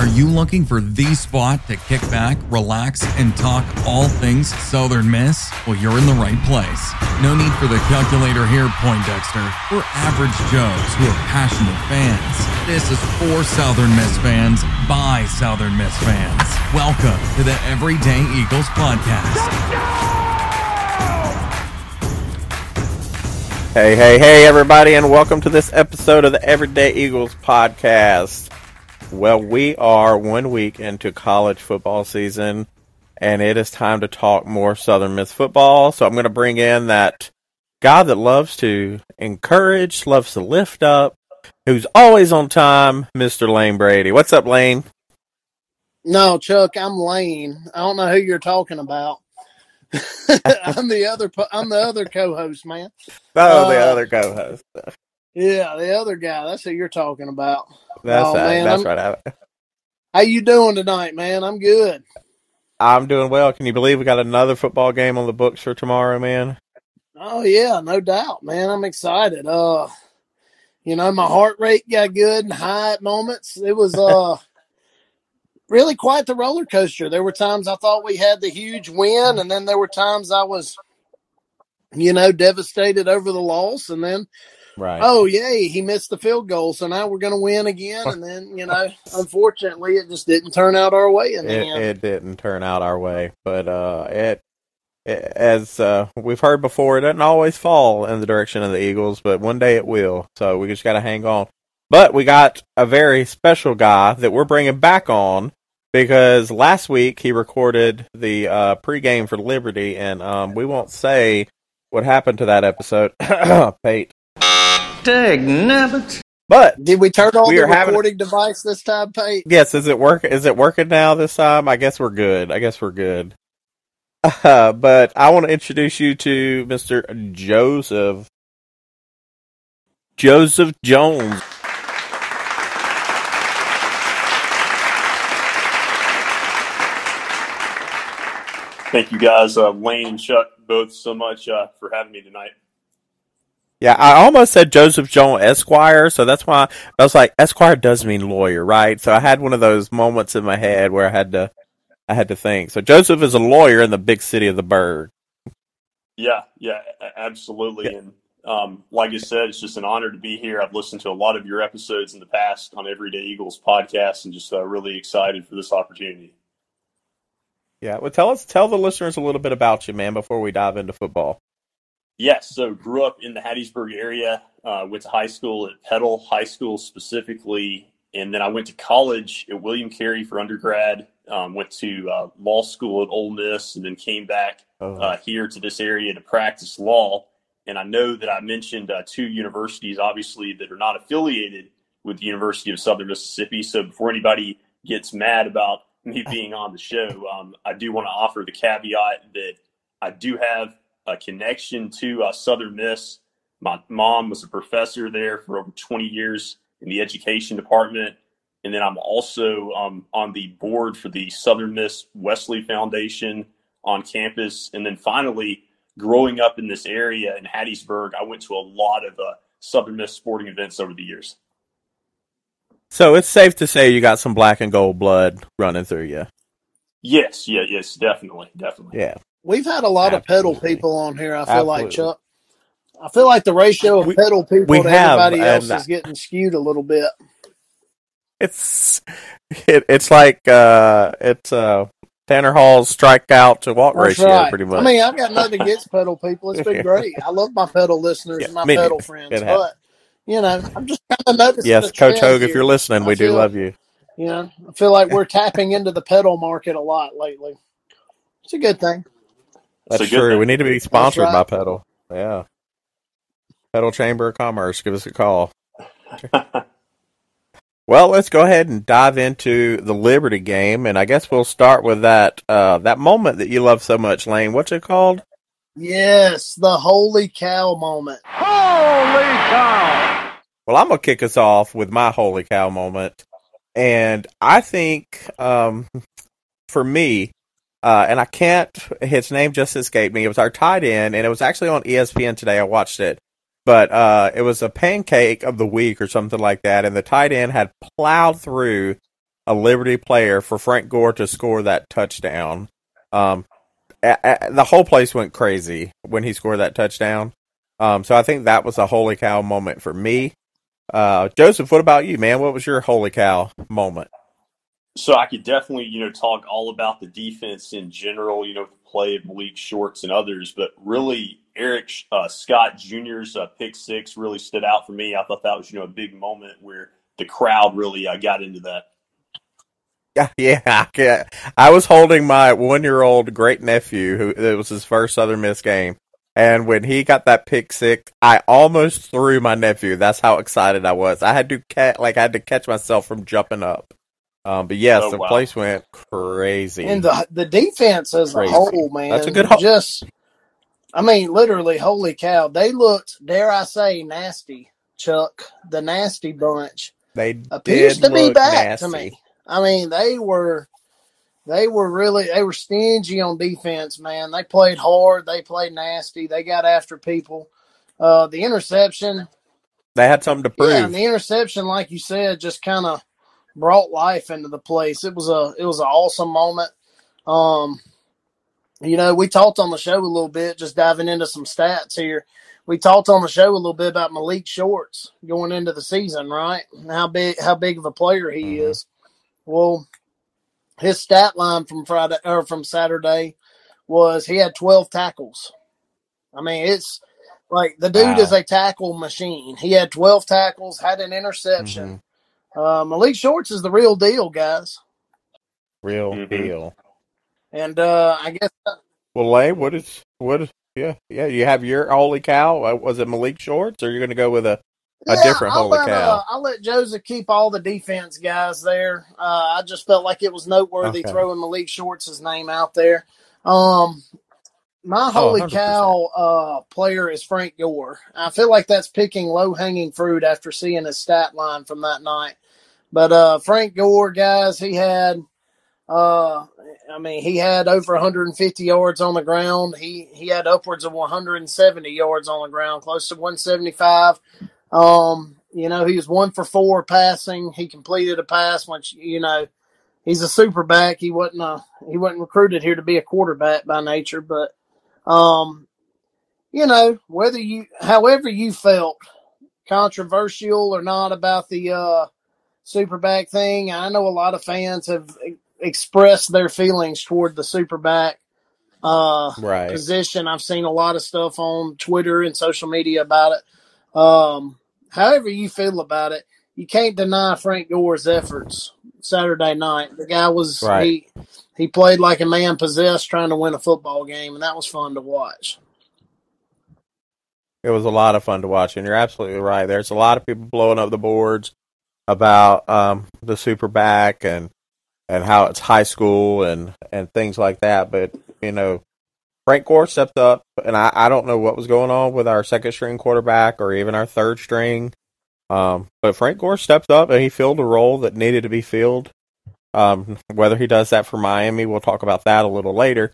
Are you looking for the spot to kick back, relax, and talk all things Southern Miss? Well, you're in the right place. No need for the calculator here, Poindexter. We're average Joes who are passionate fans. This is for Southern Miss fans by Southern Miss fans. Welcome to the Everyday Eagles podcast. Hey, hey, hey, everybody, and welcome to this episode of the Everyday Eagles podcast. Well, we are one week into college football season, and it is time to talk more Southern Miss football. So I'm going to bring in that guy that loves to encourage, loves to lift up, who's always on time, Mr. Lane Brady. What's up, Lane? No, Chuck, I'm Lane. I don't know who you're talking about. I'm the other. I'm the other co-host, man. Oh, the uh, other co-host. Yeah, the other guy. That's who you're talking about. That's oh, right. Man, that's I'm, right. How you doing tonight, man? I'm good. I'm doing well. Can you believe we got another football game on the books for tomorrow, man? Oh yeah, no doubt, man. I'm excited. Uh, you know, my heart rate got good and high at moments. It was uh really quite the roller coaster. There were times I thought we had the huge win, and then there were times I was, you know, devastated over the loss, and then Right. Oh, yay, he missed the field goal. So now we're going to win again. And then, you know, unfortunately, it just didn't turn out our way in it. It didn't turn out our way. But uh, it, it as uh, we've heard before, it doesn't always fall in the direction of the Eagles, but one day it will. So we just got to hang on. But we got a very special guy that we're bringing back on because last week he recorded the uh, pregame for Liberty, and um, we won't say what happened to that episode. Pate. Dag nabbit. But did we turn on we the recording having... device this time, Pate? Yes. Is it work? Is it working now this time? I guess we're good. I guess we're good. Uh, but I want to introduce you to Mr. Joseph Joseph Jones. Thank you guys, uh, Lane and Chuck, both so much uh, for having me tonight. Yeah, I almost said Joseph Jones Esquire, so that's why I was like, Esquire does mean lawyer, right? So I had one of those moments in my head where I had to, I had to think. So Joseph is a lawyer in the big city of the Burgh. Yeah, yeah, absolutely. Yeah. And um, like I said, it's just an honor to be here. I've listened to a lot of your episodes in the past on Everyday Eagles podcast, and just uh, really excited for this opportunity. Yeah, well, tell us, tell the listeners a little bit about you, man, before we dive into football. Yes, so grew up in the Hattiesburg area. Uh, went to high school at Petal High School specifically, and then I went to college at William Carey for undergrad. Um, went to uh, law school at Ole Miss, and then came back oh. uh, here to this area to practice law. And I know that I mentioned uh, two universities, obviously, that are not affiliated with the University of Southern Mississippi. So before anybody gets mad about me being on the show, um, I do want to offer the caveat that I do have a connection to uh, Southern Miss. My mom was a professor there for over 20 years in the education department. And then I'm also um, on the board for the Southern Miss Wesley Foundation on campus. And then finally, growing up in this area in Hattiesburg, I went to a lot of uh, Southern Miss sporting events over the years. So it's safe to say you got some black and gold blood running through you. Yes, yeah, yes, definitely, definitely. Yeah. We've had a lot Absolutely. of Petal people on here. I feel Absolutely. like Chuck. I feel like the ratio of we, Petal people to have, everybody else is getting skewed a little bit. It's it, it's like uh, it's uh, Tanner Hall's strikeout to walk That's ratio, right. pretty much. I mean, I've got nothing against Petal people. It's been great. I love my Petal listeners yeah, and my Petal friends, but you know, I'm just kind of noticing. Yes, Coach Hogue, if you're listening, I we feel, do love you. You know, I feel like we're tapping into the Petal market a lot lately. It's a good thing. That's true. We need to be sponsored right. by Petal. Yeah. Petal Chamber of Commerce. Give us a call. well, let's go ahead and dive into the Liberty game, and I guess we'll start with that uh, that moment that you love so much, Lane. What's it called? Yes, the holy cow moment. Holy cow! Well, I'm gonna kick us off with my holy cow moment, and I think um, for me, uh, and I can't, his name just escaped me. It was our tight end, and it was actually on ESPN today. I watched it. But uh, it was a pancake of the week or something like that, and the tight end had plowed through a Liberty player for Frank Gore to score that touchdown. Um, a- a- the whole place went crazy when he scored that touchdown. Um, so I think that was a holy cow moment for me. Uh, Joseph, what about you, man? What was your holy cow moment? So I could definitely, you know, talk all about the defense in general, you know, the play of Malik Shorts and others, but really Eric uh, Scott Jr.'s uh, pick six really stood out for me. I thought that was, you know, a big moment where the crowd really uh, got into that. Yeah, yeah. I was holding my one-year-old great nephew, who it was his first Southern Miss game, and when he got that pick six, I almost threw my nephew. That's how excited I was. I had to ca- like I had to catch myself from jumping up. Um, but yes, Oh, the wow. place went crazy. And the the defense as a whole, man, That's a good ho- just. I mean, literally, holy cow! They looked, dare I say, nasty. Chuck, the nasty bunch they appears to be back nasty. to me. I mean, they were, they were really, they were stingy on defense, man. They played hard. They played nasty. They got after people. Uh, the interception, They had something to prove. yeah, and the interception, like you said, just kind of brought life into the place. It was a, it was an awesome moment. Um, you know, we talked on the show a little bit, just diving into some stats here. We talked on the show a little bit about Malik Shorts going into the season, right? And How big, how big of a player he Mhm. is. Well, his stat line from Friday or from Saturday was he had 12 tackles. I mean, it's like the dude Wow. is a tackle machine. He had 12 tackles, had an interception. Mhm. Uh, Malik Shorts is the real deal, guys. Real Mhm. deal. And uh, I guess Well, Lay, what is what is yeah yeah? You have your holy cow. Uh, Was it Malik Shorts, or you're going to go with a a different I'll holy let, cow? Uh, I'll let Joseph keep all the defense guys there. Uh, I just felt like it was noteworthy Okay. throwing Malik Shorts' name out there. Um, my Oh, holy 100%. cow uh, player is Frank Gore. I feel like that's picking low hanging fruit after seeing his stat line from that night. But uh, Frank Gore, guys, he had. Uh, I mean, he had over 150 yards on the ground. He he had upwards of 170 yards on the ground, close to 175. Um, you know, he was one for four passing. He completed a pass, which you know, he's a super back. He wasn't a he wasn't recruited here to be a quarterback by nature, but um, you know, whether you however you felt controversial or not about the uh superback thing, I know a lot of fans have expressed their feelings toward the superback uh Right. position. I've seen a lot of stuff on Twitter and social media about it. Um, however you feel about it, you can't deny Frank Gore's efforts Saturday night. The guy was Right. he he played like a man possessed trying to win a football game, and that was fun to watch. It was a lot of fun to watch, and you're absolutely right. There's a lot of people blowing up the boards about um, the super back and and how it's high school and and things like that. But you know, Frank Gore stepped up, and I, I don't know what was going on with our second string quarterback or even our third string. Um, but Frank Gore stepped up and he filled a role that needed to be filled. Um, whether he does that for Miami, we'll talk about that a little later.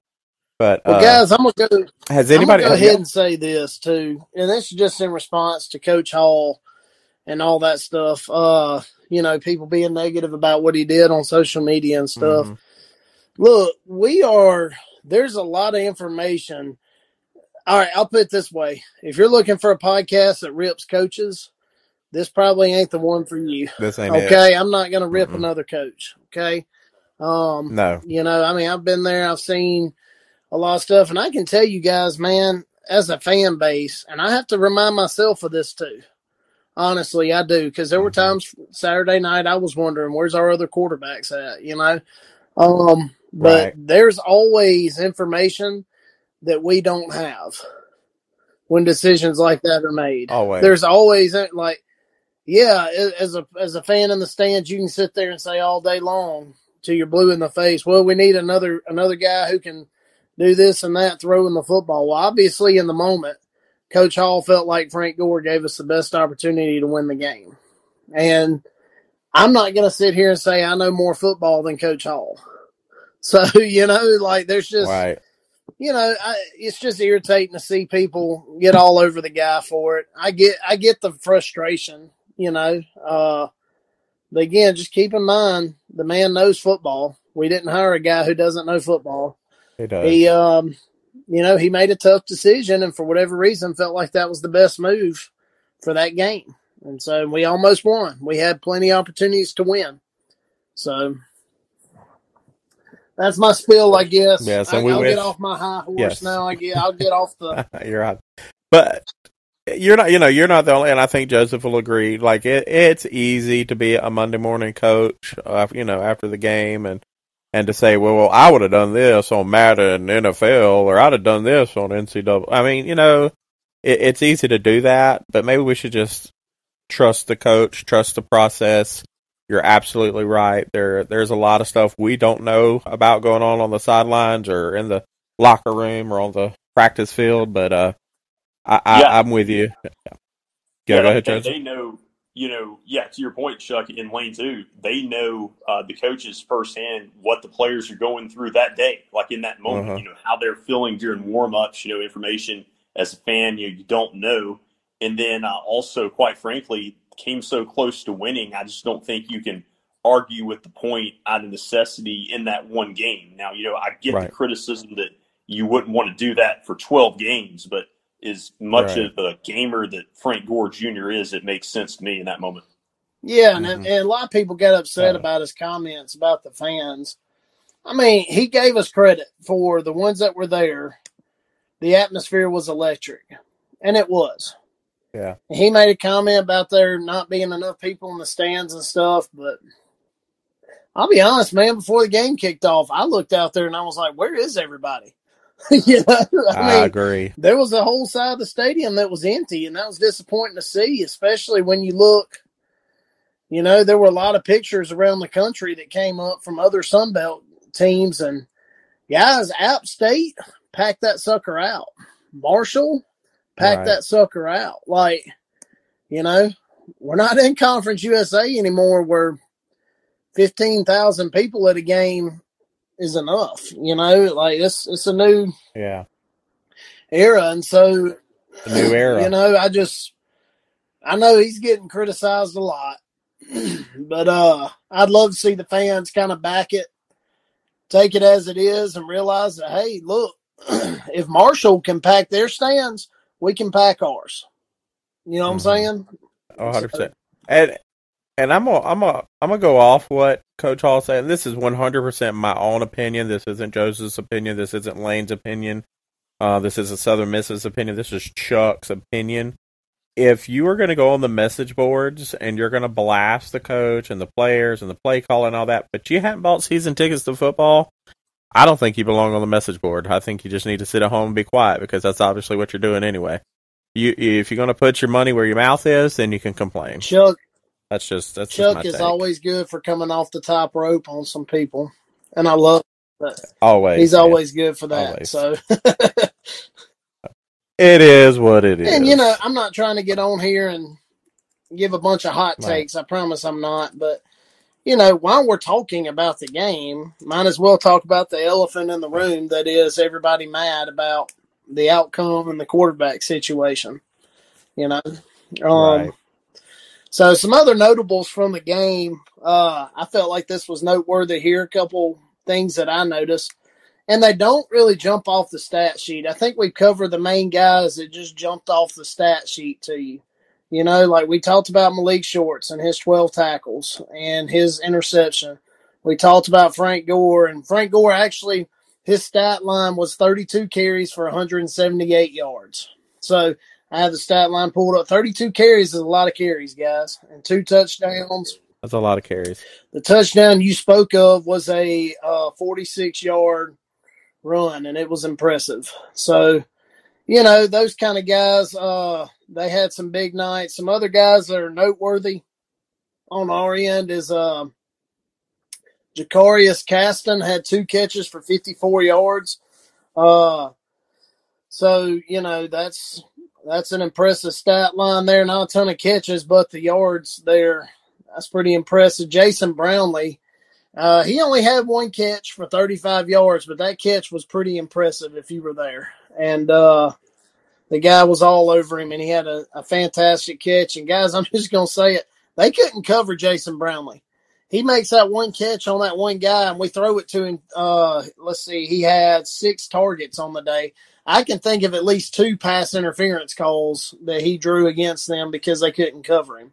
But Well, uh, guys, I'm gonna go. has I'm anybody? gonna go ahead and say this too, and this is just in response to Coach Hall and all that stuff. Uh, you know, people being negative about what he did on social media and stuff. Mhm. Look, we are. There's a lot of information. All right, I'll put it this way: if you're looking for a podcast that rips coaches, this probably ain't the one for you. This ain't it. Okay, I'm not gonna rip Mm-mm. another coach. Okay, um, No. you know, I mean, I've been there, I've seen a lot of stuff, and I can tell you guys, man, as a fan base, and I have to remind myself of this too. Honestly, I do because there were Mhm. times Saturday night I was wondering where's our other quarterbacks at, you know. Um, but Right. there's always information that we don't have when decisions like that are made. Always. There's always like, yeah, as a as a fan in the stands, you can sit there and say all day long till you're blue in the face. Well, we need another another guy who can do this and that, throwing the football. Well, obviously, in the moment, Coach Hall felt like Frank Gore gave us the best opportunity to win the game, and I'm not going to sit here and say I know more football than Coach Hall. So you know, like there's just right. you know, I, it's just irritating to see people get all over the guy for it. I get, I get the frustration, you know, uh, But again, just keep in mind the man knows football. We didn't hire a guy who doesn't know football. He does. He, um, you know, he made a tough decision, and for whatever reason, felt like that was the best move for that game. And so we almost won. We had plenty of opportunities to win. So that's my spill, I guess. Yeah, so I, we wish- get off my high horse Yes. now. I get, I'll get off the. you're right. But you're not, you know, you're not the only, and I think Joseph will agree. Like it, it's easy to be a Monday morning coach, uh, you know, after the game and, and to say, well, well I would have done this on Madden and NFL or I'd have done this on NCAA. I mean, you know, it, it's easy to do that, but maybe we should just trust the coach, trust the process. You're absolutely right. There, there's a lot of stuff we don't know about going on on the sidelines or in the locker room or on the practice field, but, uh, I, I, Yeah. I'm with you. Yeah, go ahead, they, they know, you know, yeah, to your point, Chuck, in Lane two, they know uh, the coaches firsthand what the players are going through that day, like in that moment, Uh-huh. you know, how they're feeling during warm ups, you know, information as a fan you, you don't know. And then uh, also, quite frankly, came so close to winning. I just don't think you can argue with the point out of necessity in that one game. Now, you know, I get Right. the criticism that you wouldn't want to do that for 12 games, but as much Right. of a gamer that Frank Gore Jr. is, it makes sense to me in that moment. Yeah, and, Mhm. and a lot of people got upset Right. about his comments about the fans. I mean, he gave us credit for the ones that were there. The atmosphere was electric, and it was. Yeah. He made a comment about there not being enough people in the stands and stuff, but I'll be honest, man. Before the game kicked off, I looked out there and I was like, "Where is everybody?" know, I I agree. there was a whole side of the stadium that was empty, and that was disappointing to see, especially when you look. You know, there were a lot of pictures around the country that came up from other Sunbelt teams, and guys, App State packed that sucker out. Marshall packed Right. that sucker out. Like, you know, we're not in Conference USA anymore where 15,000 people at a game is enough. You know, like it's, it's a new Yeah. era. And so, A new era. you know, I just, I know he's getting criticized a lot, but uh, I'd love to see the fans kind of back it, take it as it is, and realize that hey, look, if Marshall can pack their stands, we can pack ours. You know what Mhm. I'm saying? Oh, 100%. And and I'm gonna I'm gonna I'm gonna go off what Coach Hall said. This is 100% my own opinion. This isn't Joseph's opinion. This isn't Lane's opinion. Uh, this is a Southern Miss's opinion. This is Chuck's opinion. If you are going to go on the message boards and you're going to blast the coach and the players and the play call and all that, but you haven't bought season tickets to football, I don't think you belong on the message board. I think you just need to sit at home and be quiet because that's obviously what you're doing anyway. You, if you're going to put your money where your mouth is, then you can complain. Chuck That's just that's just Chuck my is take. always good for coming off the top rope on some people, and I love. That. always. He's yeah. always good for that. Always. So, It is what it is. and you know, I'm not trying to get on here and give a bunch of hot Right. takes. I promise I'm not. But you know, while we're talking about the game, might as well talk about the elephant in the room. That is everybody mad about the outcome and the quarterback situation. You know, um, Right. So some other notables from the game. Uh, I felt like this was noteworthy here. A couple things that I noticed, and they don't really jump off the stat sheet. I think we covered the main guys that just jumped off the stat sheet to you. You know, like we talked about Malik Shorts and his 12 tackles and his interception. We talked about Frank Gore, and Frank Gore actually, his stat line was 32 carries for 178 yards. So I have the stat line pulled up. 32 carries is a lot of carries, guys, and two touchdowns. That's a lot of carries. The touchdown you spoke of was a uh, 46 yard run, and it was impressive. So, you know, those kind of guys, uh, they had some big nights. Some other guys that are noteworthy on our end is uh, Jacarius Caston had two catches for 54 yards. Uh, so, you know, that's that's an impressive stat line there. Not a ton of catches, but the yards there, that's pretty impressive. Jason Brownlee, uh, he only had one catch for 35 yards, but that catch was pretty impressive if you were there. And uh, the guy was all over him, and he had a, a fantastic catch. And guys, I'm just going to say it. They couldn't cover Jason Brownlee. He makes that one catch on that one guy, and we throw it to him. Uh, let's see, he had six targets on the day. I can think of at least two pass interference calls that he drew against them because they couldn't cover him.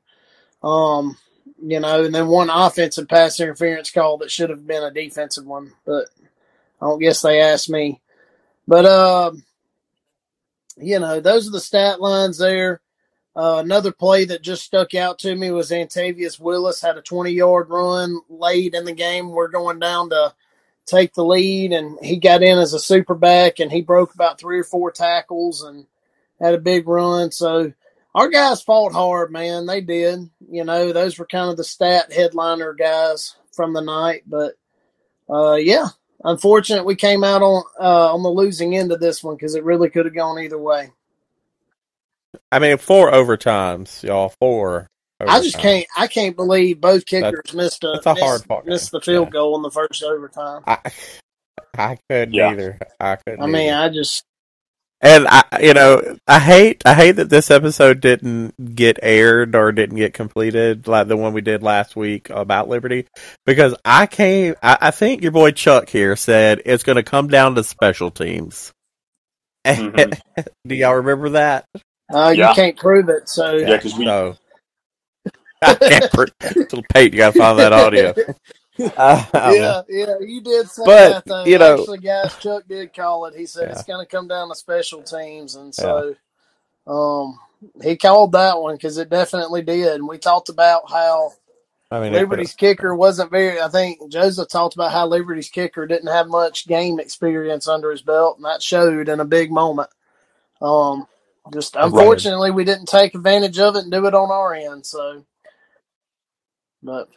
Um, you know, and then one offensive pass interference call that should have been a defensive one, but I don't guess they asked me. But um, you know, those are the stat lines there. Uh, another play that just stuck out to me was Antavius Willis had a 20 yard run late in the game. We're going down to take the lead, and he got in as a super back, and he broke about three or four tackles and had a big run. So our guys fought hard, man. They did. You know, those were kind of the stat headliner guys from the night. But uh, yeah, unfortunate we came out on uh, on the losing end of this one because it really could have gone either way. I mean, four overtimes, y'all. Four. I just can't. I can't believe both kickers missed a, that's a hard missed, part, missed the yeah. field goal in the first overtime. I, I couldn't Yeah. either. I couldn't. I mean, either. I just and I, you know, I hate, I hate that this episode didn't get aired or didn't get completed like the one we did last week about Liberty, because I came, I, I think your boy Chuck here said it's going to come down to special teams. Mhm. Do y'all remember that? uh, Yeah. you can't prove it. So yeah, because we- So, I can't. Pre- little Pete, you got to find that audio. Uh, yeah, yeah, you did say But, that though. you know- Actually, guys, Chuck did call it. He said Yeah. it's going to come down to special teams, and so um, he called that one because it definitely did. And we talked about how I mean, Liberty's kicker wasn't very. I think Joseph talked about how Liberty's kicker didn't have much game experience under his belt, and that showed in a big moment. Um, just unfortunately, we didn't take advantage of it and do it on our end. So, but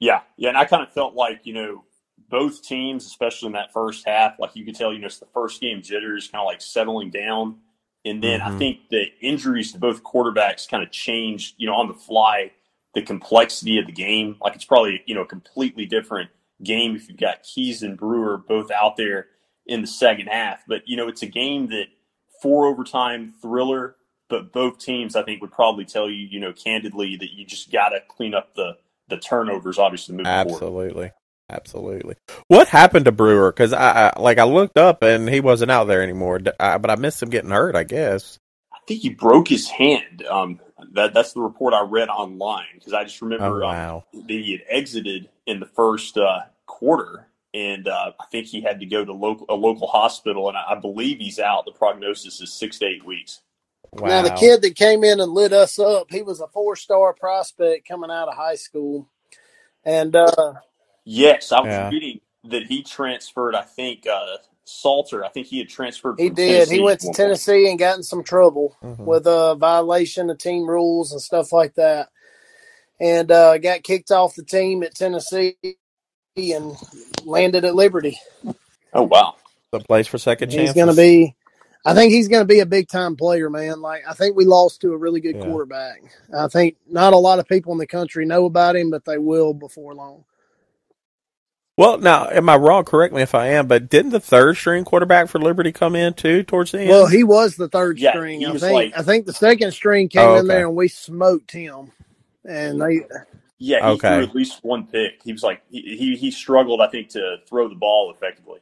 Yeah, yeah, and I kind of felt like you know both teams, especially in that first half, like you could tell, you know, it's the first game jitters, kind of like settling down, and then I Mhm. think the injuries to both quarterbacks kind of changed, you know, on the fly, the complexity of the game. Like it's probably you know a completely different game if you've got Keyes and Brewer both out there in the second half. But you know, it's a game that four overtime thriller. But both teams, I think, would probably tell you, you know, candidly that you just got to clean up the the turnovers, obviously moving forward. Absolutely. Absolutely. What happened to Brewer? Because I, I like I looked up and he wasn't out there anymore. I- but I missed him getting hurt. I guess. I think he broke his hand. Um, that that's the report I read online because I just Oh remember um, that he had exited in the first uh, quarter, and uh, I think he had to go to local a local hospital, and I, I believe he's out. The prognosis is six to eight weeks. Wow. now the kid that came in and lit us up, he was a four star prospect coming out of high school, and uh, Yes, I was Yeah. reading that he transferred. I think uh, Salter. I think he had transferred. he from did. Tennessee He went to one point. Tennessee and got in some trouble. Mhm. with a violation of team rules and stuff like that, and uh, got kicked off the team at Tennessee and landed at Liberty. Oh wow! the place for second chance. He's going to be. I think he's going to be a big time player, man. Like I think we lost to a really good Yeah. quarterback. I think not a lot of people in the country know about him, but they will before long. Well, now, am I wrong? Correct me if I am. But didn't the third string quarterback for Liberty come in too towards the end? Well, he was the third Yeah, string. he I was think. like- I think the second string came Oh, in there and we smoked him. And they Yeah, he Okay. threw at least one pick. He was like he, he he struggled, I think, to throw the ball effectively.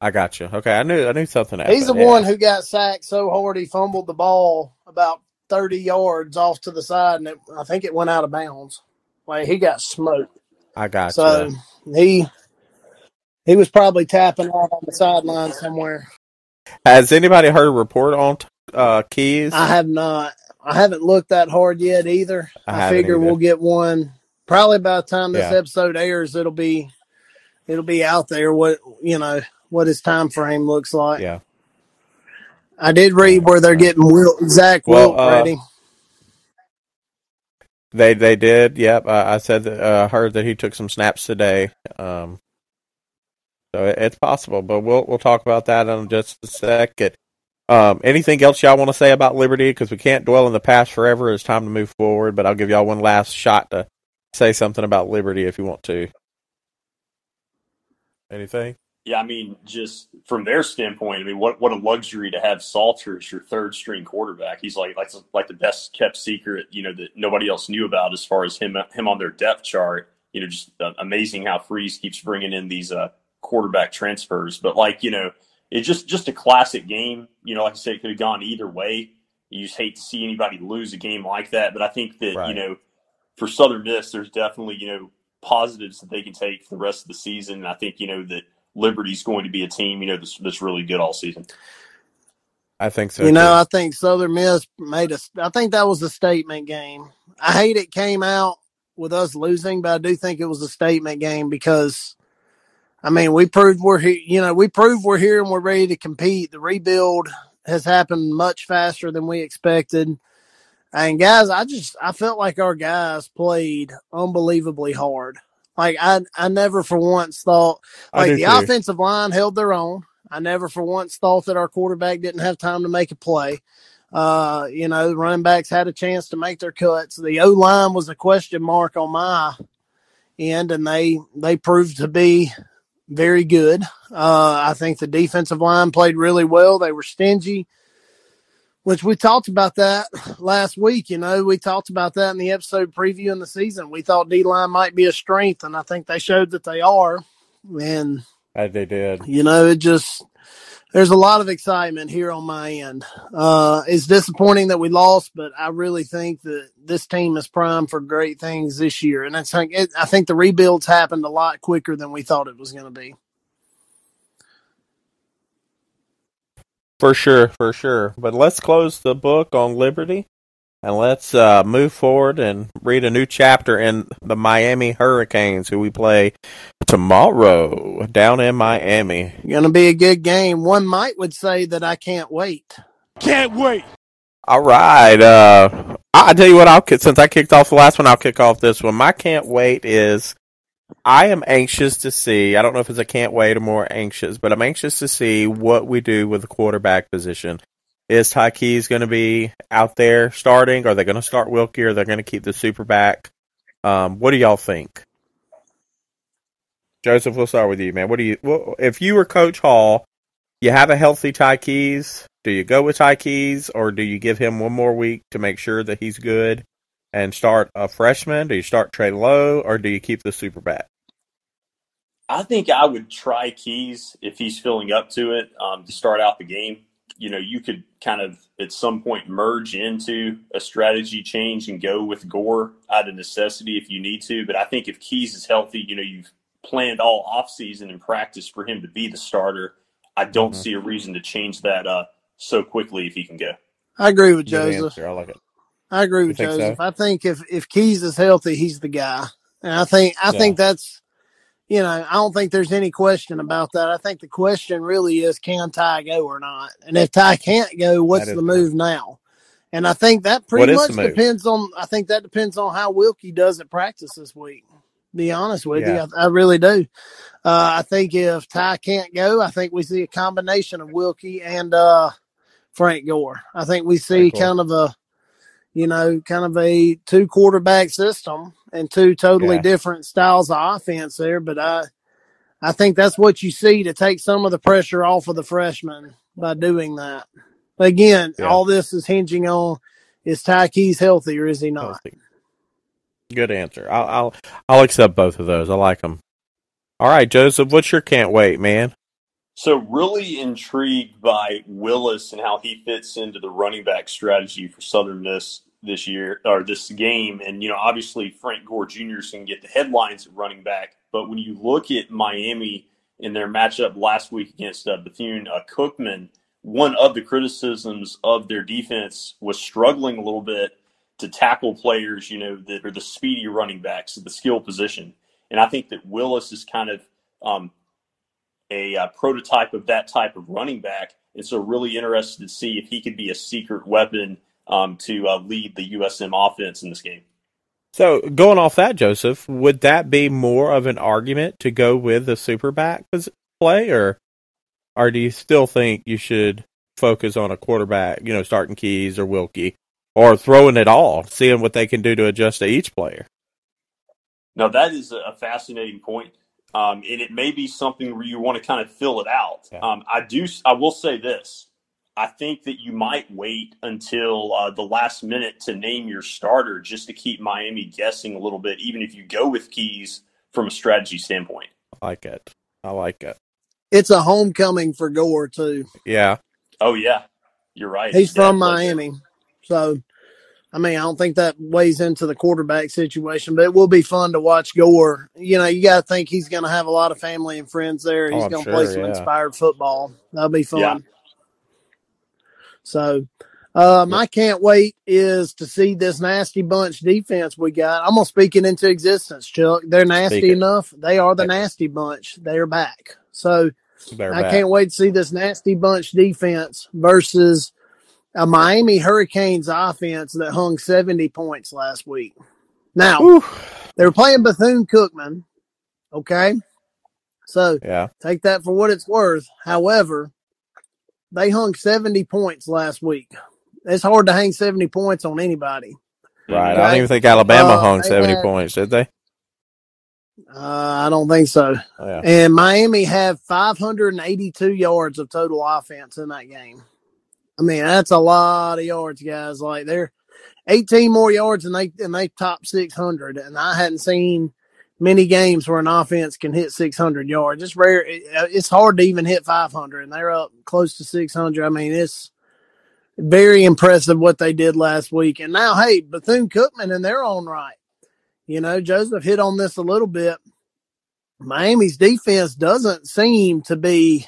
I got you. Okay, I knew I knew something happened. He's the yeah. one who got sacked so hard he fumbled the ball about thirty yards off to the side, and it, I think it went out of bounds. Like he got smoked. I got So you. he he was probably tapping out on the sideline somewhere. Has anybody heard a report on uh, Keyes? I have not. I haven't looked that hard yet either. I I, figure either. we'll get one probably by the time this Yeah. episode airs. It'll be it'll be out there. What you know what his time frame looks like. yeah. I did read where they're getting Will, Zach Well, Wilt uh, ready. They they did. Yep. Uh, I said that. Uh, heard that he took some snaps today. Um, so it, it's possible, but we'll we'll talk about that in just a second. Um, anything else y'all want to say about Liberty? Because we can't dwell in the past forever. It's time to move forward. But I'll give y'all one last shot to say something about Liberty if you want to. Anything? Yeah, I mean, just from their standpoint, I mean, what what a luxury to have Salter as your third string quarterback. He's like like like the best kept secret, you know, that nobody else knew about as far as him him on their depth chart. You know, just uh, amazing how Freeze keeps bringing in these uh, quarterback transfers. But like you know, it's just just a classic game. You know, like I said, it could have gone either way. You just hate to see anybody lose a game like that. But I think that right. you know, for Southern Miss, there's definitely you know positives that they can take for the rest of the season. And I think you know that Liberty's going to be a team, you know, that's, that's really good all season. I think so. You too. know, I think Southern Miss made a. I think that was a statement game. I hate it came out with us losing, but I do think it was a statement game because, I mean, we proved we're here. You know, we proved we're here and we're ready to compete. The rebuild has happened much faster than we expected. And guys, I just I felt like our guys played unbelievably hard. Like I, I never for once thought like the too. offensive line held their own. I never for once thought that our quarterback didn't have time to make a play. Uh, you know, running backs had a chance to make their cuts. The O line was a question mark on my end, and they they proved to be very good. Uh, I think the defensive line played really well. They were stingy which we talked about that last week. You know, we talked about that in the episode previewing the season. We thought D line might be a strength, and I think they showed that they are. And they did. You know, it just there's a lot of excitement here on my end. Uh, it's disappointing that we lost, but I really think that this team is primed for great things this year. And I think it, I think the rebuilds happened a lot quicker than we thought it was going to be. For sure, for sure. But let's close the book on Liberty and let's uh, move forward and read a new chapter in the Miami Hurricanes, who we play tomorrow down in Miami. Going to be a good game. One might would say that I can't wait. Can't wait. All right. Uh, I'll tell you what. I'll since I kicked off the last one, I'll kick off this one. My can't wait is I am anxious to see. I don't know if it's a can't wait or more anxious, but I'm anxious to see what we do with the quarterback position. Is Ty Keyes going to be out there starting? Are they going to start Wilkie? Are they going to keep the super back? Um, what do y'all think? Joseph, we'll start with you, man. What do you? Well, if you were Coach Hall, you have a healthy Ty Keyes. Do you go with Ty Keyes, or do you give him one more week to make sure that he's good? And start a freshman? Do you start Trey Lowe or do you keep the super back? I think I would try Keyes if he's filling up to it um, to start out the game. You know, you could kind of at some point merge into a strategy change and go with Gore out of necessity if you need to. But I think if Keyes is healthy, you know, you've planned all offseason and practice for him to be the starter. I don't mm-hmm. see a reason to change that uh, so quickly if he can go. I agree with Joseph. I like it. I agree with Joseph. So? I think if if Keyes is healthy, he's the guy, and I think I yeah. think that's you know I don't think there's any question about that. I think the question really is can Ty go or not, and if Ty can't go, what's the move now? And I think that pretty much depends on. I think that depends on how Wilkie does at practice this week. Be honest with yeah. you, I, I, really do. Uh, I think if Ty can't go, I think we see a combination of Wilkie and uh, Frank Gore. I think we see kind of a you know, kind of a two quarterback system and two totally yeah. different styles of offense there. But I, I think that's what you see to take some of the pressure off of the freshmen by doing that. But again, yeah. all this is hinging on is Ty Keyes healthy or is he not? Healthy. Good answer. I'll, I'll I'll accept both of those. I like them. All right, Joseph, what's your can't wait, man? So really intrigued by Willis and how he fits into the running back strategy for Southern Miss this year or this game. And you know, obviously Frank Gore Jr. is going to get the headlines at running back, but when you look at Miami in their matchup last week against uh, Bethune uh, Cookman, one of the criticisms of their defense was struggling a little bit to tackle players, you know, that are the speedy running backs, the skill position. And I think that Willis is kind of um, a uh, prototype of that type of running back. And so, really interested to see if he could be a secret weapon um, to uh, lead the USM offense in this game. So, going off that, Joseph, would that be more of an argument to go with the super back play, or, or do you still think you should focus on a quarterback, you know, starting Keyes or Wilkie, or throwing it all, seeing what they can do to adjust to each player? Now, that is a fascinating point um, and it may be something where you want to kind of fill it out. Yeah. Um, I do. I will say this. I think that you might wait until uh, the last minute to name your starter just to keep Miami guessing a little bit, even if you go with Keyes from a strategy standpoint. I like it. I like it. It's a homecoming for Gore too. Yeah. Oh yeah, you're right. He's His from. Miami, so I mean, I don't think that weighs into the quarterback situation, but it will be fun to watch Gore. You know, you got to think he's going to have a lot of family and friends there. Oh, He's I'm going to play some yeah. inspired football. That'll be fun. Yeah. So, um, I can't wait is to see this nasty bunch defense we got. I'm gonna speak it into existence, Chuck. They're nasty Speak enough. They are the nasty bunch. They're back. So Better I back. can't wait to see this nasty bunch defense versus a Miami Hurricanes offense that hung 70 points last week. Now, Whew. they were playing Bethune Cookman. Okay. So Yeah. take that for what it's worth. However, they hung 70 points last week. It's hard to hang 70 points on anybody. Right. I don't even think Alabama Uh, hung 70 had- points, did they? Uh, I don't think so. Oh, yeah. And Miami had 582 yards of total offense in that game. I mean, that's a lot of yards, guys. Like they're 18 more yards and they and they top 600. And I hadn't seen many games where an offense can hit 600 yards. It's rare. It, uh, it's hard to even hit 500, and they're up close to 600. I mean, it's very impressive what they did last week. And now, hey, Bethune Cookman in their own right. You know, Joseph hit on this a little bit. Miami's defense doesn't seem to be.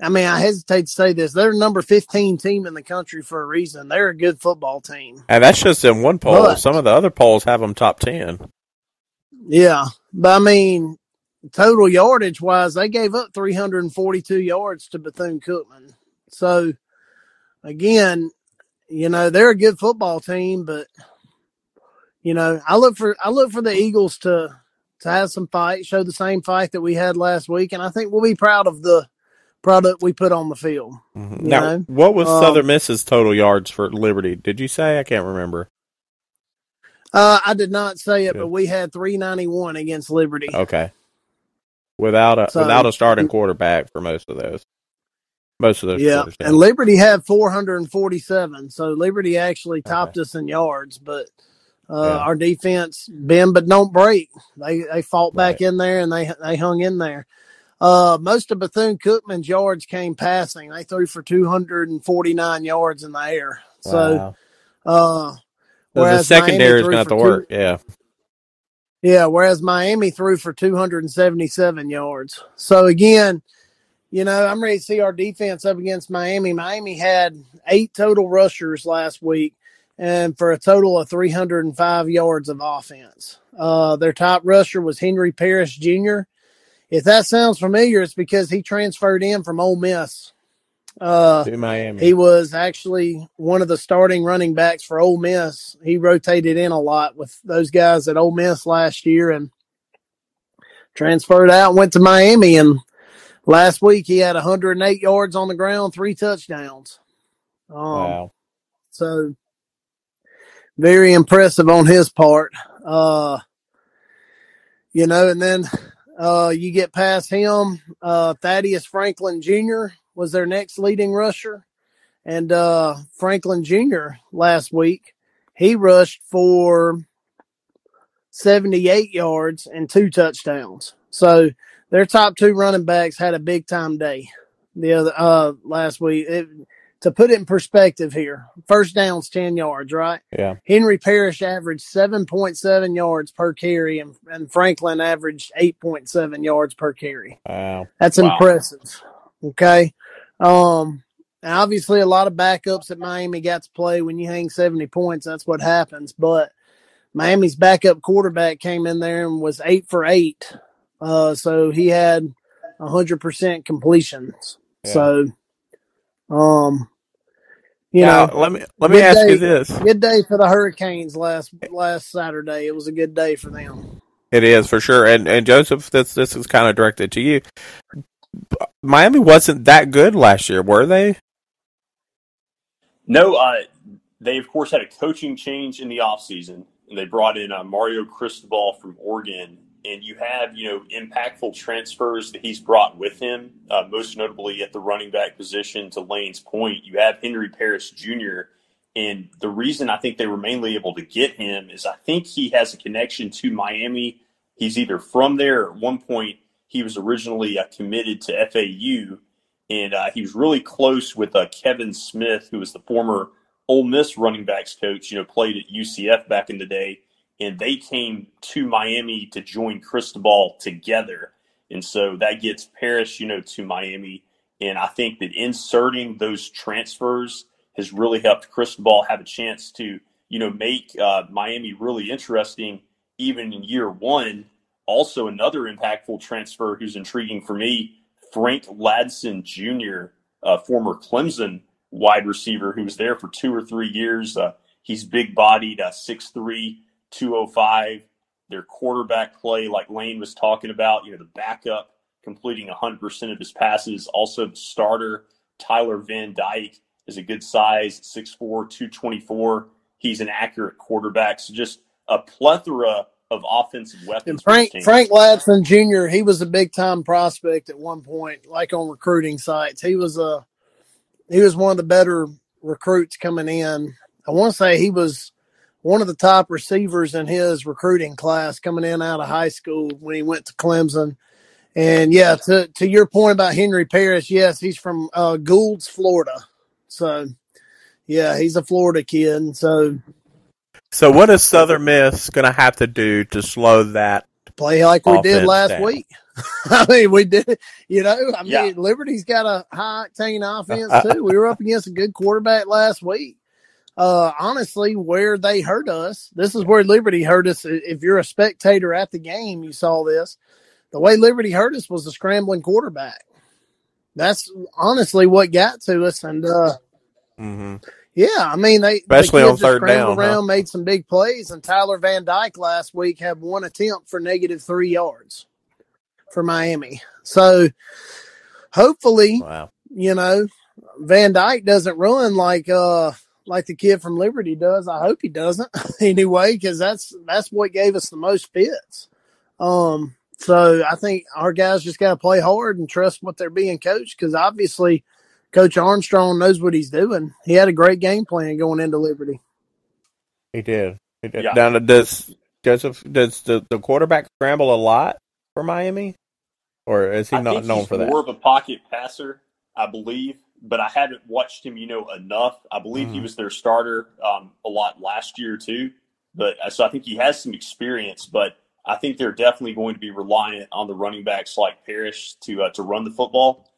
I mean, I hesitate to say this. They're number 15 team in the country for a reason. They're a good football team. And that's just in one poll. But- Some of the other polls have them top 10. Yeah. But I mean, total yardage wise, they gave up 342 yards to Bethune Cookman. So, again, you know, they're a good football team, but, you know, I look for, I look for the Eagles to, to have some fight, show the same fight that we had last week. And I think we'll be proud of the product we put on the field. Mhm. Now, know, what was um, Southern Miss's total yards for Liberty? Did you say? I can't remember. Uh, I did not say it, Good. but we had 391 against Liberty. Okay. Without a So- without a starting quarterback for most of those. Most of those. Yeah, and Liberty had 447, so Liberty actually topped us in yards. But uh, Yeah. our defense bend but don't break. They they fought back Right. in there and they they hung in there. Uh, most of Bethune Cookman's yards came passing. They threw for 249 yards in the air. So, Wow. uh, So the whereas Miami secondary is going to have to two- work. Yeah. Yeah, whereas Miami threw for 277 yards. So again, you know, I'm ready to see our defense up against Miami. Miami had eight total rushers last week and for a total of 305 yards of offense. Uh, their top rusher was Henry Parrish Jr. If that sounds familiar, it's because he transferred in from Ole Miss. Uh, To Miami. he was actually one of the starting running backs for Ole Miss. He rotated in a lot with those guys at Ole Miss last year and transferred out, went to Miami, and last week he had 108 yards on the ground, three touchdowns. Um, wow. So very impressive on his part. Uh, you know, and then uh, you get past him. Uh, Thaddeus Franklin Jr. was their next leading rusher. And uh, Franklin Jr. last week, he rushed for 78 yards and two touchdowns. So their top two running backs had a big time day the other uh last week. It, to put it in perspective here, first down's 10 yards, right? Yeah. Henry Parrish averaged 7.7 yards per carry, and, and Franklin averaged 8.7 yards per carry. Wow. That's Wow. impressive. Okay. Um, and obviously, a lot of backups at Miami got to play when you hang 70 points. That's what happens. But Miami's backup quarterback came in there and was eight for eight. Uh, so he had 100% completions. Yeah. So, um, you now, know, let me let me ask day. you this. good day for the Hurricanes last last Saturday. It was a good day for them. It is for sure, and and Joseph, this this is kind of directed to you. Miami wasn't that good last year, were they? No, uh, they of course had a coaching change in the offseason, and they brought in uh, Mario Cristobal from Oregon. And you have you know impactful transfers that he's brought with him, uh, most notably at the running back position. To Lane's point, you have Henry Parrish Jr. And the reason I think they were mainly able to get him is I think he has a connection to Miami. He's either from there at one point he was originally uh, committed to FAU, and uh, he was really close with uh, Kevin Smith, who was the former Ole Miss running backs coach. You know, played at UCF back in the day, and they came to Miami to join Cristobal together, and so that gets Parrish, you know, to Miami. And I think that inserting those transfers has really helped Cristobal have a chance to, you know, make uh, Miami really interesting even in year one also, another impactful transfer who's intriguing for me, Frank Ladson Jr., former Clemson wide receiver who was there for two or three years. Uh, he's big bodied, uh, 6'3, 205. Their quarterback play, like Lane was talking about, you know, the backup completing 100% of his passes. Also, the starter, Tyler Van Dyke, is a good size, 6'4, 224. He's an accurate quarterback. So, just a plethora of offensive weapons. And Frank Frank Ladson Jr. He was a big time prospect at one point, like on recruiting sites. He was a he was one of the better recruits coming in. I want to say he was one of the top receivers in his recruiting class coming in out of high school when he went to Clemson. And yeah, to to your point about Henry Parrish, yes, he's from uh, Goulds, Florida. So yeah, he's a Florida kid. So so what is Southern Miss going to have to do to slow that? Play like we did last down? week. I mean, we did. You know, I mean, yeah. Liberty's got a high octane offense too. we were up against a good quarterback last week. Uh, honestly, where they hurt us, this is where Liberty hurt us. If you're a spectator at the game, you saw this. The way Liberty hurt us was the scrambling quarterback. That's honestly what got to us. And uh, mm-hmm. Yeah, I mean they especially the on third down, around, huh? made some big plays, and Tyler Van Dyke last week had one attempt for negative three yards for Miami. So hopefully, wow. you know, Van Dyke doesn't run like uh like the kid from Liberty does. I hope he doesn't anyway, because that's that's what gave us the most fits. Um, so I think our guys just got to play hard and trust what they're being coached, because obviously Coach Armstrong knows what he's doing. He had a great game plan going into Liberty. He did. He did. Yeah. Now, does Joseph does the, the quarterback scramble a lot for Miami, or is he I not known for that? More of a pocket passer, I believe, but I haven't watched him, you know, enough. I believe mm-hmm. he was their starter um, a lot last year too, but uh, so I think he has some experience. But I think they're definitely going to be reliant on the running backs like Parrish to uh, to run the football.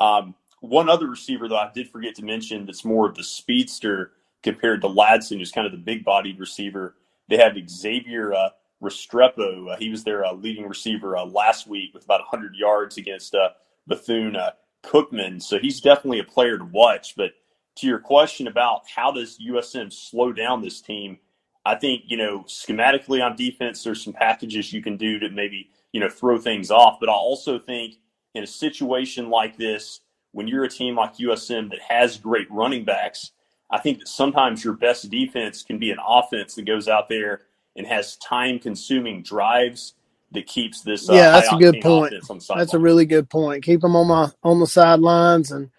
Um, one other receiver, though, I did forget to mention that's more of the speedster compared to Ladson, who's kind of the big bodied receiver. They have Xavier uh, Restrepo. Uh, he was their uh, leading receiver uh, last week with about 100 yards against uh, Bethune uh, Cookman. So he's definitely a player to watch. But to your question about how does USM slow down this team, I think, you know, schematically on defense, there's some packages you can do to maybe, you know, throw things off. But I also think in a situation like this, when you're a team like USM that has great running backs, I think that sometimes your best defense can be an offense that goes out there and has time consuming drives that keeps this. Uh, yeah, that's a good point. That's a really good point. Keep them on my on the sidelines, and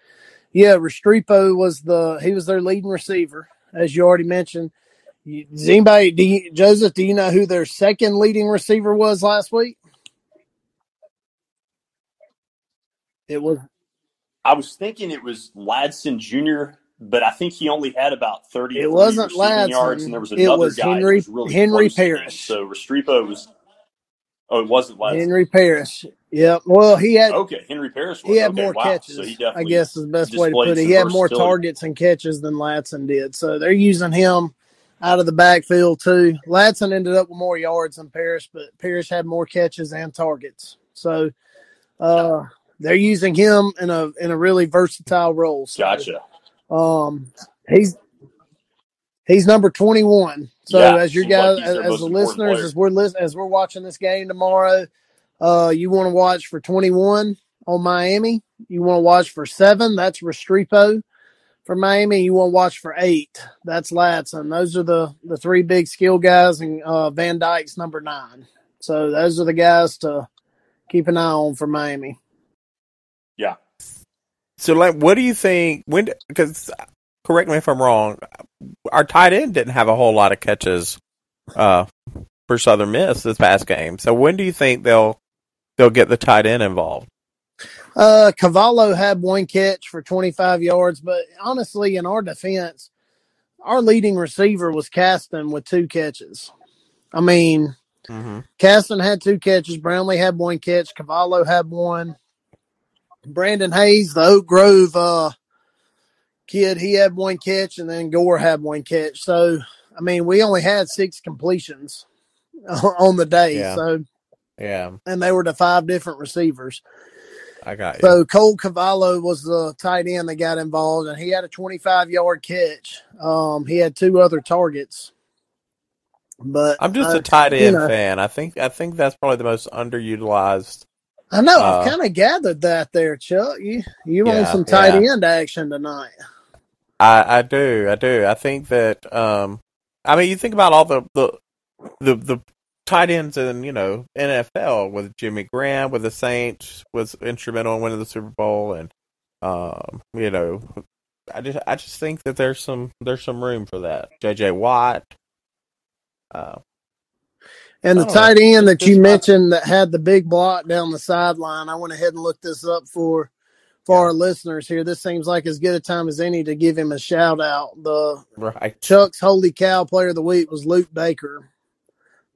yeah, Restrepo was the he was their leading receiver, as you already mentioned. Does anybody, do you, Joseph? Do you know who their second leading receiver was last week? It was I was thinking it was Ladson Jr., but I think he only had about thirty. It wasn't Ladson. yards, and there was another it was guy Henry was really Henry Parrish. So Restrepo was. Oh, it wasn't Ladson. Henry Parrish. Yeah. Well, he had. Okay, Henry Parrish. Was. He had okay, more wow. catches. So I guess is the best way to put it. He had more targets and catches than Ladson did. So they're using him out of the backfield too. Ladson ended up with more yards than Parrish, but Parrish had more catches and targets. So. Uh, they're using him in a in a really versatile role. So, gotcha. Um, he's he's number twenty one. So yeah, as your guys, like as, as the listeners, player. as we're listening, as we're watching this game tomorrow, uh, you want to watch for twenty one on Miami. You want to watch for seven. That's Restrepo for Miami. You want to watch for eight. That's Ladson. Those are the the three big skill guys, and uh, Van Dyke's number nine. So those are the guys to keep an eye on for Miami. Yeah. So, like, what do you think? When? Because, correct me if I'm wrong. Our tight end didn't have a whole lot of catches uh, for Southern Miss this past game. So, when do you think they'll they'll get the tight end involved? Uh, Cavallo had one catch for 25 yards, but honestly, in our defense, our leading receiver was Caston with two catches. I mean, Mm-hmm. Caston had two catches. Brownlee had one catch. Cavallo had one. Brandon Hayes, the Oak Grove uh, kid, he had one catch, and then Gore had one catch. So, I mean, we only had six completions on the day. Yeah. So, Yeah, and they were to five different receivers. I got you. So Cole Cavallo was the tight end that got involved, and he had a 25 yard catch. Um, he had two other targets, but I'm just uh, a tight you end know. fan. I think I think that's probably the most underutilized. I know uh, I've kind of gathered that there, Chuck. You you Yeah, some tight yeah. end action tonight? I I do I do. I think that um, I mean, you think about all the the the, the tight ends in you know NFL with Jimmy Graham with the Saints was instrumental in winning the Super Bowl, and um, you know, I just I just think that there's some there's some room for that. J.J. Watt. Uh, And the Oh, tight end that you mentioned that had the big block down the sideline, I went ahead and looked this up for for Yeah. our listeners here. This seems like as good a time as any to give him a shout out. The right. Chuck's Holy Cow Player of the Week was Luke Baker.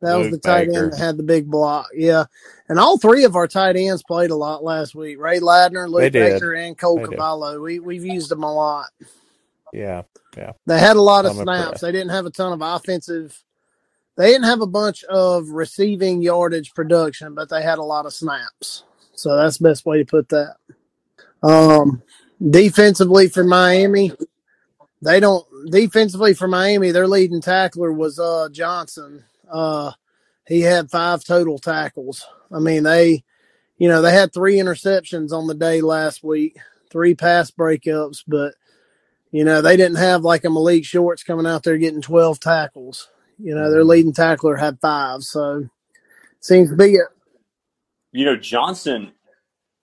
That was the tight Baker. end that had the big block. Yeah. And all three of our tight ends played a lot last week. Ray Ladner, Luke. Baker, and Cole They did. We we've used them a lot. Yeah. Yeah. They had a lot of I'm uh, snaps. impressed. They didn't have a ton of offensive they didn't have a bunch of receiving yardage production, but they had a lot of snaps. So that's the best way to put that. Um defensively for Miami, they don't defensively for Miami, their leading tackler was uh Johnson. Uh he had five total tackles. I mean, they you know, they had three interceptions on the day last week, three pass breakups, but you know, they didn't have like a Malik Shorts coming out there getting 12 tackles. You know, their leading tackler had five. So seems to be a, You know, Johnson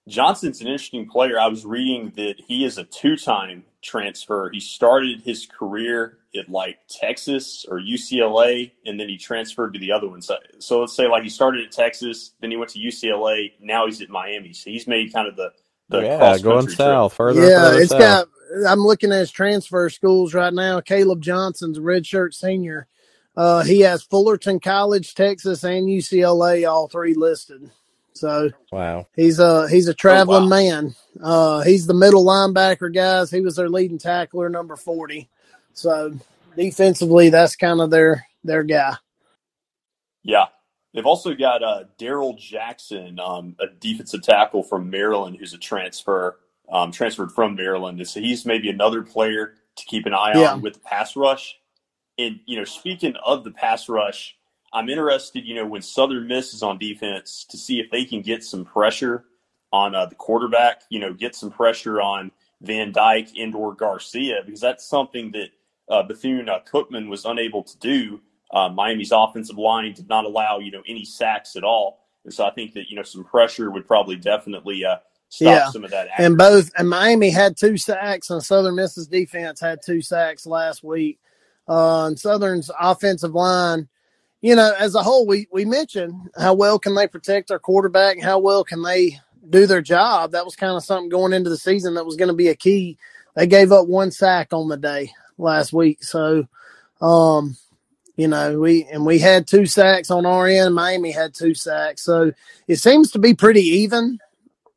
Johnson's an interesting player. I was reading that he is a two-time transfer. He started his career at like Texas or UCLA, and then he transferred to the other one. So, so let's say like he started at Texas, then he went to UCLA. Now he's at Miami. So he's made kind of the the yeah, cross going country trip. south further. yeah, further it's south. got, I'm looking at his transfer schools right now. Caleb Johnson's a redshirt senior. Uh, he has Fullerton College, Texas, and UCLA, all three listed. So wow. he's a he's a traveling wow. man. Uh, he's the middle linebacker, guys. He was their leading tackler, number forty. So defensively, that's kind of their their guy. Yeah. They've also got uh, Daryl Jackson, um, a defensive tackle from Maryland, who's a transfer, um, transferred from Maryland. So he's maybe another player to keep an eye Yeah. on with the pass rush. And you know, speaking of the pass rush, I'm interested. You know, when Southern Miss is on defense, to see if they can get some pressure on uh, the quarterback. You know, get some pressure on Van Dyke and or Garcia because that's something that uh, Bethune uh, Cookman was unable to do. Uh, Miami's offensive line did not allow you know any sacks at all, and so I think that you know some pressure would probably definitely uh, stop Yeah. some of that. And both and Miami had two sacks, and Southern Miss's defense had two sacks last week. Uh, and Southern's offensive line, you know, as a whole, we we mentioned how well can they protect their quarterback, and how well can they do their job. That was kind of something going into the season that was going to be a key. They gave up one sack on the day last week, so um, you know, we and we had two sacks on our end. Miami had two sacks, so it seems to be pretty even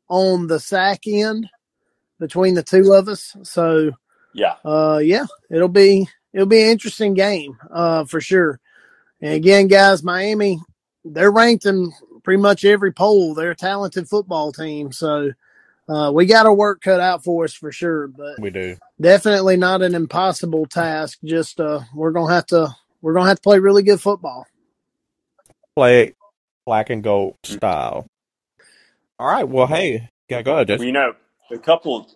on the sack end between the two of us. So yeah, uh yeah, it'll be it'll be an interesting game, uh for sure. And again, guys, Miami, they're ranked in pretty much every poll. They're a talented football team. So uh we got our work cut out for us for sure, but We do. definitely not an impossible task. Just uh we're gonna have to we're gonna have to play really good football. Play black and gold style. All right. Well, hey, yeah, go ahead, Well, you know, a couple.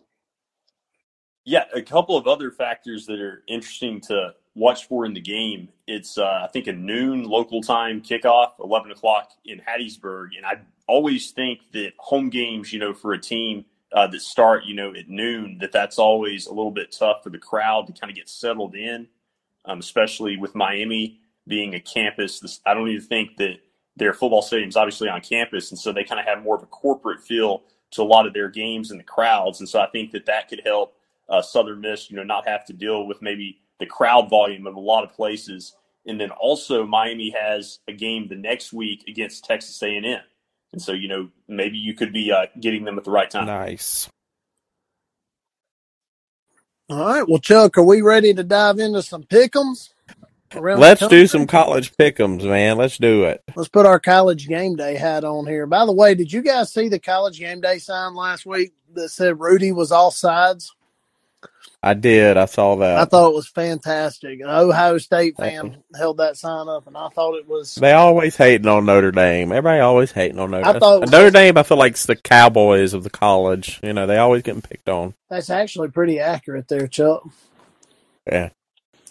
Yeah, a couple of other factors that are interesting to watch for in the game. It's uh, I think a noon local time kickoff, eleven o'clock in Hattiesburg, and I always think that home games, you know, for a team uh, that start, you know, at noon, that that's always a little bit tough for the crowd to kind of get settled in, um, especially with Miami being a campus. This, I don't even think that their football stadium's obviously on campus, and so they kind of have more of a corporate feel to a lot of their games and the crowds, and so I think that that could help uh, Southern Miss, you know, not have to deal with maybe the crowd volume of a lot of places. And then also Miami has a game the next week against Texas A&M. And so, you know, maybe you could be uh, getting them at the right time. Nice. All right. Well, Chuck, are we ready to dive into some pickums? Let's do some college pickums, man. Let's do it. Let's put our college game day hat on here. By the way, did you guys see the college game day sign last week that said Rudy was offsides? I did. I saw that. I thought it was fantastic. An Ohio State fan held that sign up, and I thought it was. They always hating on Notre Dame. Everybody always hating on Notre I Dame. thought was- Notre Dame, I feel like it's the Cowboys of the college. You know, they always getting picked on. That's actually pretty accurate there, Chuck. Yeah.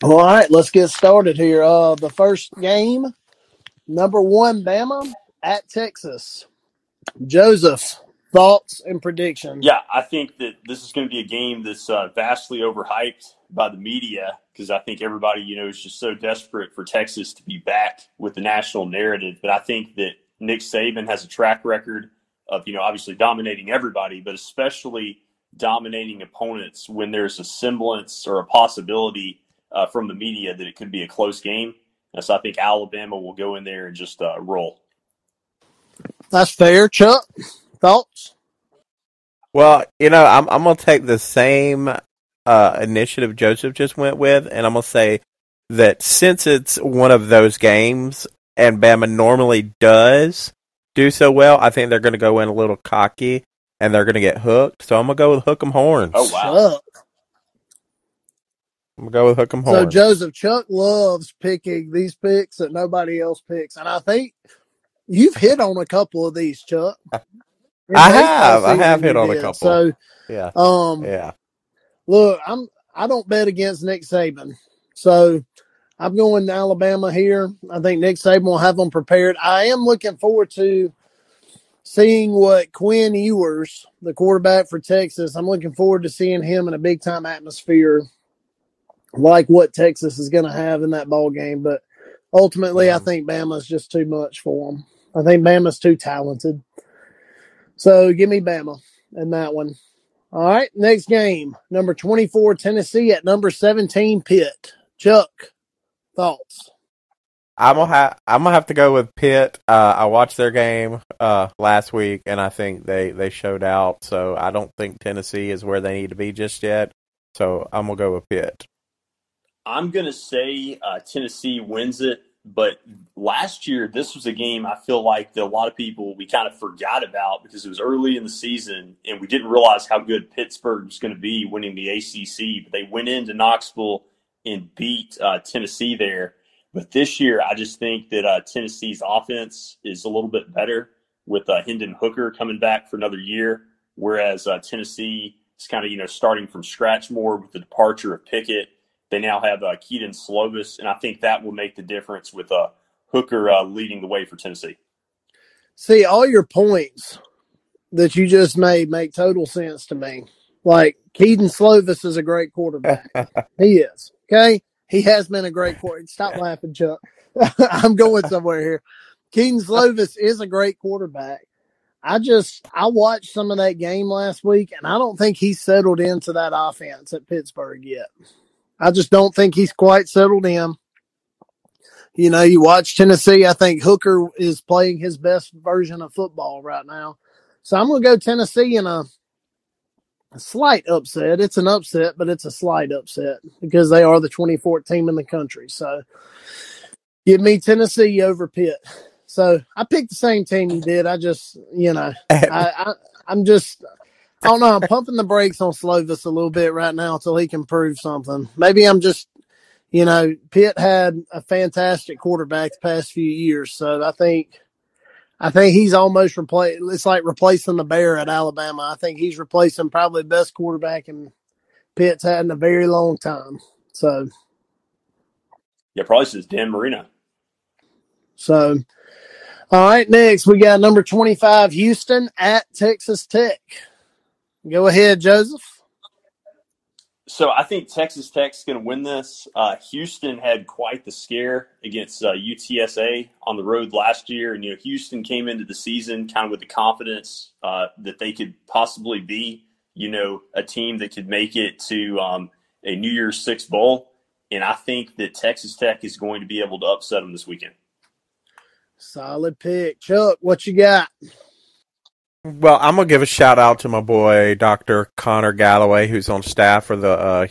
All right, let's get started here. Uh, the first game, number one, Bama at Texas. Joseph, thoughts and predictions? Yeah, I think that this is going to be a game that's uh, vastly overhyped by the media because I think everybody, you know, is just so desperate for Texas to be back with the national narrative. But I think that Nick Saban has a track record of, you know, obviously dominating everybody, but especially dominating opponents when there's a semblance or a possibility uh, from the media that it could be a close game. And so I think Alabama will go in there and just uh, roll. That's fair. Chuck, thoughts? Well, you know, I'm I'm gonna take the same uh, initiative Joseph just went with, and I'm gonna say that since it's one of those games and Bama normally does do so well, I think they're gonna go in a little cocky and they're gonna get hooked. So I'm gonna go with hook 'em horns. Oh, wow. Chuck. I'm gonna go with hook 'em horns. So. Joseph Chuck loves picking these picks that nobody else picks, and I think you've hit on a couple of these, Chuck. I have. I have hit on a couple. So, yeah, um, yeah. look, I'm I don't bet against Nick Saban, so I'm going to Alabama here. I think Nick Saban will have them prepared. I am looking forward to seeing what Quinn Ewers, the quarterback for Texas, I'm looking forward to seeing him in a big time atmosphere like what Texas is going to have in that ball game. But ultimately, I think Bama's just too much for them. I think Bama's too talented. So give me Bama in that one. All right, next game, number 24, Tennessee at number 17, Pitt. Chuck, thoughts? I'm gonna have I'm gonna have to go with Pitt. Uh, I watched their game uh, last week, and I think they they showed out. So I don't think Tennessee is where they need to be just yet. So I'm gonna go with Pitt. I'm going to say uh, Tennessee wins it, but last year, this was a game I feel like that a lot of people we kind of forgot about because it was early in the season and we didn't realize how good Pittsburgh was going to be winning the ACC. But they went into Knoxville and beat uh, Tennessee there. But this year, I just think that uh, Tennessee's offense is a little bit better with uh, Hendon Hooker coming back for another year, whereas uh, Tennessee is kind of you know starting from scratch more with the departure of Pickett. They now have uh, Keaton Slovis, and I think that will make the difference with uh, Hooker uh, leading the way for Tennessee. See, all your points that you just made make total sense to me. Like, Keaton Slovis is a great quarterback. he is. Okay? He has been a great quarterback. Stop laughing, Chuck. I'm going somewhere here. Keaton Slovis is a great quarterback. I just I watched some of that game last week, and I don't think he's settled into that offense at Pittsburgh yet. I just don't think he's quite settled in. You know, you watch Tennessee. I think Hooker is playing his best version of football right now. So I'm going to go Tennessee in a, a slight upset. It's an upset, but it's a slight upset because they are the 24th team in the country. So give me Tennessee over Pitt. So I picked the same team you did. I just, you know, I, I I'm just, I don't know. I'm pumping the brakes on Slovis a little bit right now until he can prove something. Maybe I'm just, you know, Pitt had a fantastic quarterback the past few years, so I think, I think he's almost replaced. It's like replacing the Bear at Alabama. I think he's replacing probably the best quarterback in Pitt's had in a very long time. So Yeah, probably says Dan Marino. So, all right, next we got number 25, Houston at Texas Tech. Go ahead, Joseph. So I think Texas Tech's going to win this. Uh, Houston had quite the scare against uh, UTSA on the road last year, and you know Houston came into the season kind of with the confidence uh, that they could possibly be, you know, a team that could make it to um, a New Year's Six bowl. And I think that Texas Tech is going to be able to upset them this weekend. Solid pick, Chuck. What you got? Well, I'm gonna give a shout out to my boy Dr. Connor Galloway, who's on staff for the uh,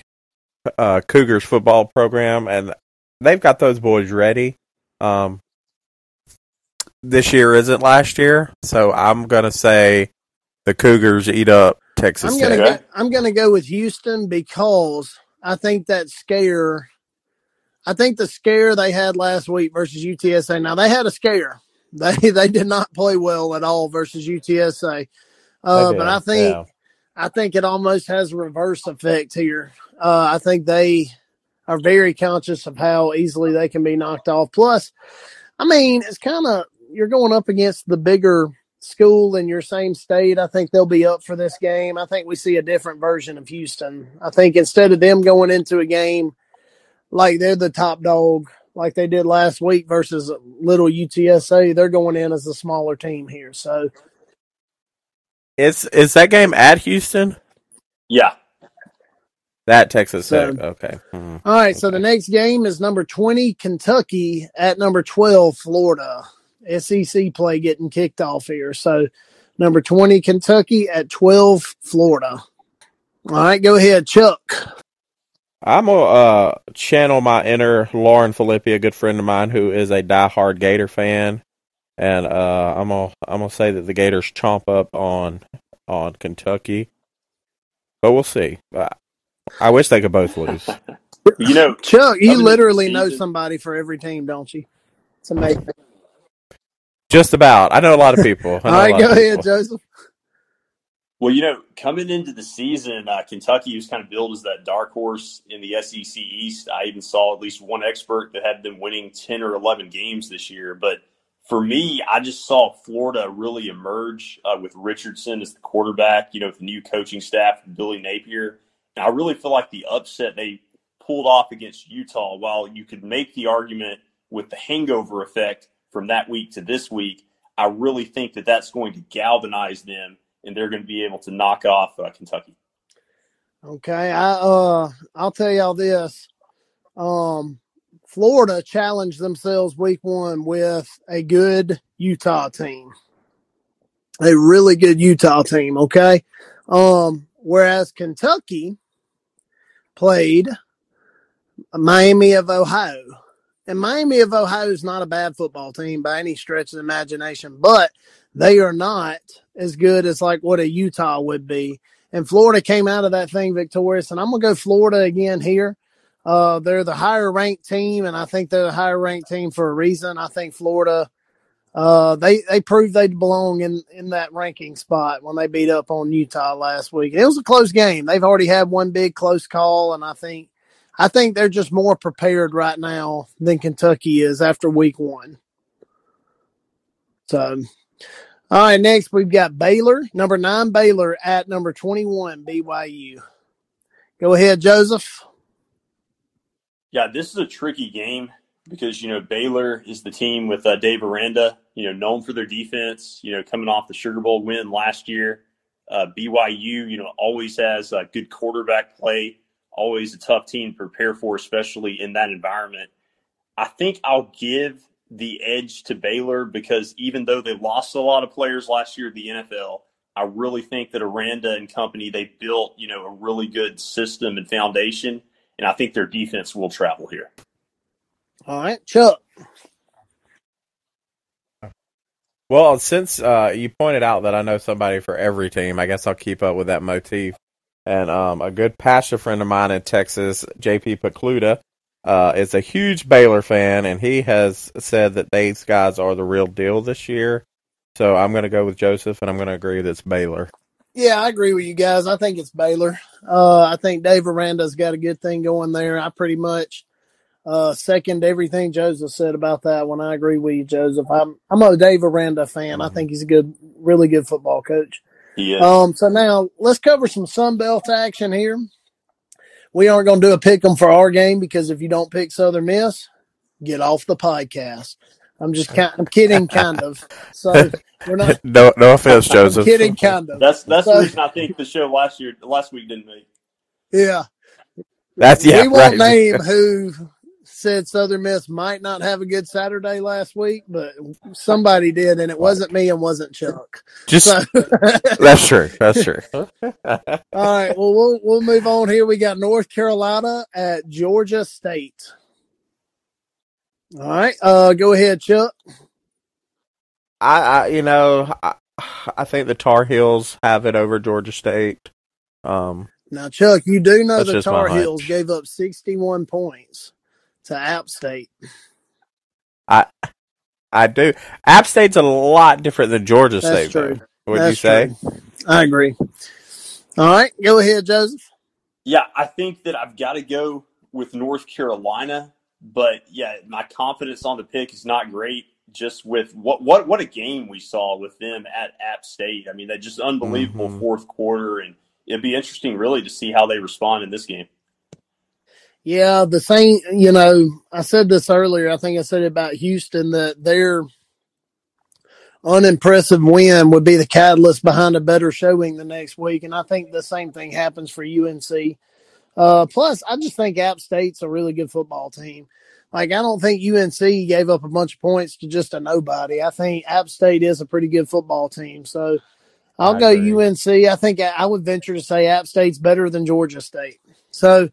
uh, Cougars football program, and they've got those boys ready. Um, this year isn't last year, so I'm gonna say the Cougars eat up Texas I'm gonna Okay. go, I'm gonna go with Houston because I think that scare. I think the scare they had last week versus UTSA. Now they had a scare. They they did not play well at all versus UTSA. Uh, but I think yeah. I think it almost has a reverse effect here. Uh, I think they are very conscious of how easily they can be knocked off. Plus, I mean, it's kind of you're going up against the bigger school in your same state. I think they'll be up for this game. I think we see a different version of Houston. I think instead of them going into a game like they're the top dog, like they did last week versus little UTSA, they're going in as a smaller team here. So Is is that game at Houston? Yeah. That Texas So- Tech. Okay. Hmm. All right, so the next game is number 20, Kentucky at number 12, Florida. SEC play getting kicked off here. So number 20, Kentucky at 12, Florida. All right, go ahead, Chuck. I'm gonna uh, channel my inner Lauren Filippi, a good friend of mine who is a diehard Gator fan, and uh, I'm gonna I'm gonna say that the Gators chomp up on on Kentucky, but we'll see. I, I wish they could both lose. You know, Chuck, you literally know somebody for every team, don't you? It's amazing. Just about. I know a lot of people. I All know a right, lot go ahead, people. Joseph. Well, you know, coming into the season, uh, Kentucky was kind of billed as that dark horse in the SEC East. I even saw at least one expert that had them winning 10 or 11 games this year. But for me, I just saw Florida really emerge uh, with Richardson as the quarterback, you know, with the new coaching staff, Billy Napier. And I really feel like the upset they pulled off against Utah, while you could make the argument with the hangover effect from that week to this week, I really think that that's going to galvanize them and they're going to be able to knock off uh, Kentucky. Okay, I uh I'll tell y'all this. Um Florida challenged themselves week one with a good Utah team. A really good Utah team, okay? Um whereas Kentucky played Miami of Ohio. And Miami of Ohio is not a bad football team by any stretch of the imagination, but they are not as good as like what a Utah would be and Florida came out of that thing victorious. And I'm gonna go Florida again here. Uh, they're the higher ranked team, and I think they're the higher ranked team for a reason. I think Florida, uh, they they proved they belong in in that ranking spot when they beat up on Utah last week. It was a close game. They've already had one big close call, and I think I think they're just more prepared right now than Kentucky is after week one. So all right, next we've got Baylor, number nine Baylor at number 21 BYU. Go ahead, Joseph. Yeah, this is a tricky game because you know Baylor is the team with uh, Dave Aranda, you know, known for their defense. You know, coming off the Sugar Bowl win last year, uh, BYU, you know, always has uh, good quarterback play. Always a tough team to prepare for, especially in that environment. I think I'll give the edge to Baylor because even though they lost a lot of players last year at the NFL, I really think that Aranda and company they built, you know, a really good system and foundation, and I think their defense will travel here. All right, Chuck. Well, since uh, you pointed out that I know somebody for every team, I guess I'll keep up with that motif. And um, a good pastor friend of mine in Texas, JP Pecluda, uh, is a huge Baylor fan, and he has said that these guys are the real deal this year. So I'm going to go with Joseph, and I'm going to agree that it's Baylor. Yeah, I agree with you guys. I think it's Baylor. Uh, I think Dave Aranda's got a good thing going there. I pretty much Uh, second everything Joseph said about that one. I agree with you, Joseph. I'm I'm a Dave Aranda fan. I think he's a good, really good football coach. He is. Um, so now let's cover some Sun Belt action here. We aren't going to do a pick 'em for our game because if you don't pick Southern Miss, get off the podcast. I'm just kind, I'm kidding, kind of. So we're not. no, no offense, I'm Joseph. kidding, kind of. that's that's So- the reason I think the show last year, last week didn't make. Yeah. That's yeah, we won't right. name who said Southern Miss might not have a good Saturday last week, but somebody did, and it wasn't me and wasn't Chuck. Just So, that's true. That's true. all right, well, we'll we'll move on here. We got North Carolina at Georgia State. All right, uh, go ahead, Chuck. I, I you know, I, I think the Tar Heels have it over Georgia State. Um, Now, Chuck, you do know That's the Tar. Heels gave up 61 points to App State. I I do. App State's a lot different than Georgia That's State. true. Though. Would you say? true. I agree. All right, go ahead, Joseph. Yeah, I think that I've got to go with North Carolina, but yeah, my confidence on the pick is not great. Just with what what what a game we saw with them at App State. I mean, that just unbelievable Mhm. fourth quarter, and it'd be interesting, really, to see how they respond in this game. Yeah, the same. You know, I said this earlier. I think I said it about Houston that their unimpressive win would be the catalyst behind a better showing the next week, and I think the same thing happens for UNC. Uh, plus, I just think App State's a really good football team. Like, I don't think UNC gave up a bunch of points to just a nobody. I think App State is a pretty good football team. So I'll I go agree. UNC. I think I I would venture to say App State's better than Georgia State. So,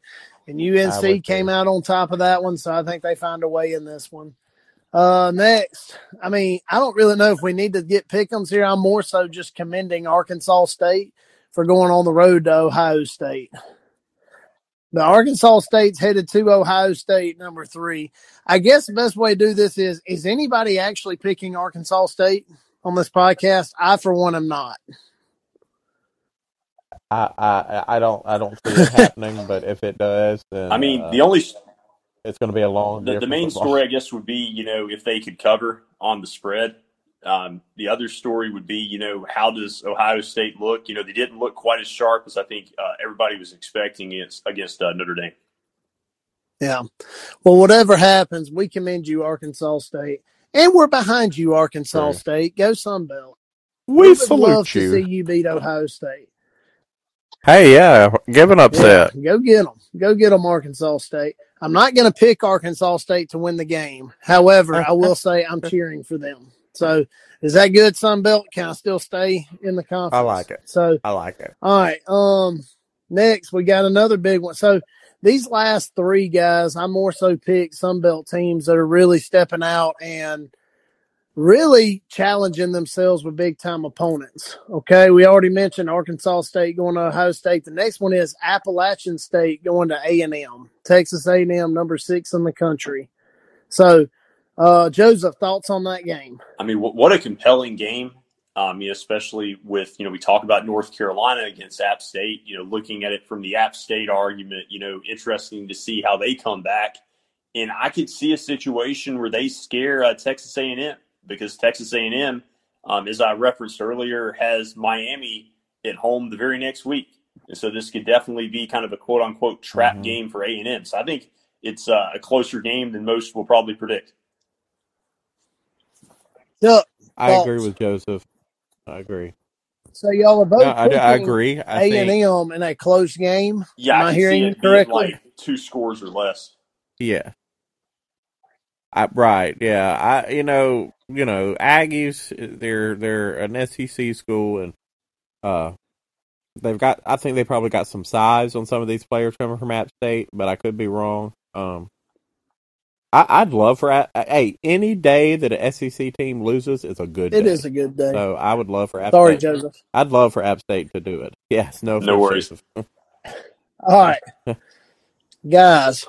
and UNC came out on top of that one. So I think they find a way in this one. Uh, next, I mean, I don't really know if we need to get pickums here. I'm more so just commending Arkansas State for going on the road to Ohio State. The Arkansas State's headed to Ohio State, number three. I guess the best way to do this is: is anybody actually picking Arkansas State on this podcast? I, for one, am not. I, I I don't I don't see it happening, but if it does, then I mean, uh, the only it's going to be a long the, year the for main football. story, I guess, would be you know if they could cover on the spread. Um, the other story would be you know how does Ohio State look? You know they didn't look quite as sharp as I think uh, everybody was expecting against against uh, Notre Dame. Yeah. Well, whatever happens, we commend you, Arkansas State, and we're behind you, Arkansas True. State. Go Sunbelt. We would salute love to see you. you beat Ohio State. Hey, yeah, give an upset. Yeah, go get them. Go get them, Arkansas State. I'm not going to pick Arkansas State to win the game. However, I will say I'm cheering for them. So, is that good, Sunbelt? Can I still stay in the conference? I like it. So, I like it. all right. Um, next we got another big one. So these last three guys, I more so picked Sunbelt teams that are really stepping out and really challenging themselves with big time opponents. Okay, we already mentioned Arkansas State going to Ohio State. The next one is Appalachian State going to A and M, Texas A and M, number six in the country. So, uh, Joseph, thoughts on that game? I mean, what, what a compelling game. Um, you know, especially with you know we talk about North Carolina against App State. You know, looking at it from the App State argument, you know, interesting to see how they come back. And I could see a situation where they scare uh, Texas A and M because Texas A and M, um, as I referenced earlier, has Miami at home the very next week, and so this could definitely be kind of a quote unquote trap Mhm. game for A and M. So I think it's uh, a closer game than most will probably predict. Chuck, I agree with Joseph. I agree. so y'all are both No, I, I agree. A and M in a close game. Yeah, Am I I hearing see you it being correctly? like two scores or less. yeah. I, right. Yeah. I, you know, you know, Aggies, they're, they're an SEC school and, uh, they've got, I think they probably got some size on some of these players coming from App State, but I could be wrong. Um, I, I'd love for, hey, any day that a SEC team loses is a good It day. is a good day. So I would love for App Sorry, State. Joseph. I'd love for App State to do it. Yes, no, No worries. All right, guys,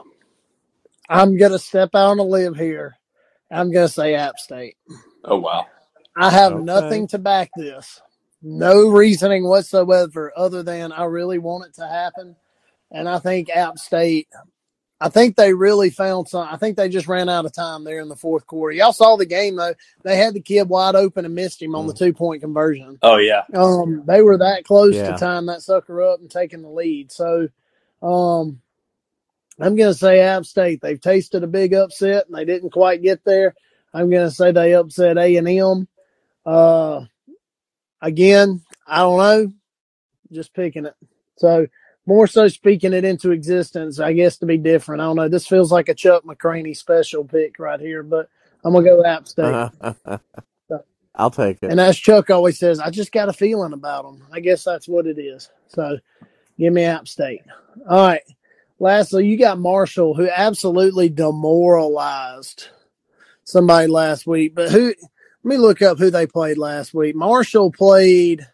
I'm gonna step out on a limb here. I'm gonna say App State. Oh wow. I have Okay. nothing to back this. No reasoning whatsoever other than I really want it to happen. And I think App State, I think they really found some. I think they just ran out of time there in the fourth quarter. Y'all saw the game though; they had the kid wide open and missed him on the two point conversion. Oh yeah, Um, they were that close Yeah. to tying that sucker up and taking the lead. So, um, I'm going to say App State. They've tasted a big upset and they didn't quite get there. I'm going to say they upset A and M. Uh, again, I don't know. Just picking it. So more so speaking it into existence, I guess to be different. I don't know. This feels like a Chuck McRaney special pick right here, but I'm gonna go App State. I'll take it. And as Chuck always says, I just got a feeling about them. I guess that's what it is. So give me App State. All right. Lastly, you got Marshall, who absolutely demoralized somebody last week. But who, let me look up who they played last week. Marshall played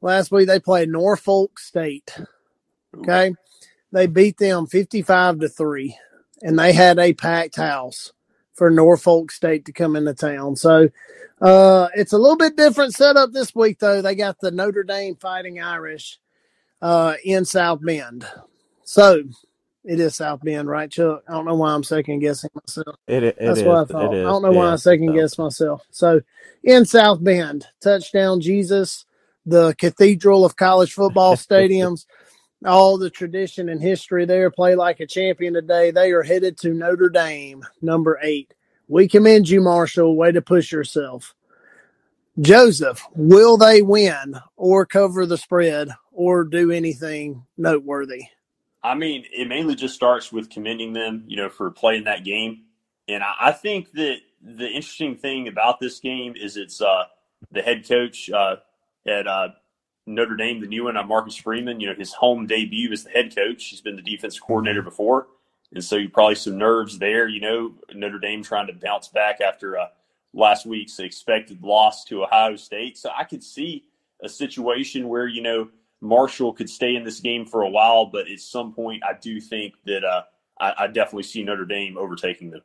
last week, they played Norfolk State. Okay. They beat them 55 to 3, and they had a packed house for Norfolk State to come into town. So, uh, it's a little bit different setup this week, though. They got the Notre Dame Fighting Irish uh, in South Bend. So it is South Bend, right, Chuck? I don't know why I'm second guessing myself. It, it, That's is. what I thought. Is. I don't know why. I second So, guessed myself. So in South Bend, touchdown Jesus, the cathedral of college football stadiums, all the tradition and history there. Play like a champion today. They are headed to Notre Dame, number eight. We commend you, Marshall. Way to push yourself. Joseph, will they win or cover the spread or do anything noteworthy? I mean, it mainly just starts with commending them, you know, for playing that game. And I, I think that the interesting thing about this game is it's uh, the head coach uh, at uh, Notre Dame, the new one, uh, Marcus Freeman. You know, his home debut as the head coach. He's been the defensive coordinator before, and so you probably some nerves there. You know, Notre Dame trying to bounce back after uh, last week's expected loss to Ohio State. So I could see a situation where you know Marshall could stay in this game for a while, but at some point, I do think that uh, I, I definitely see Notre Dame overtaking them.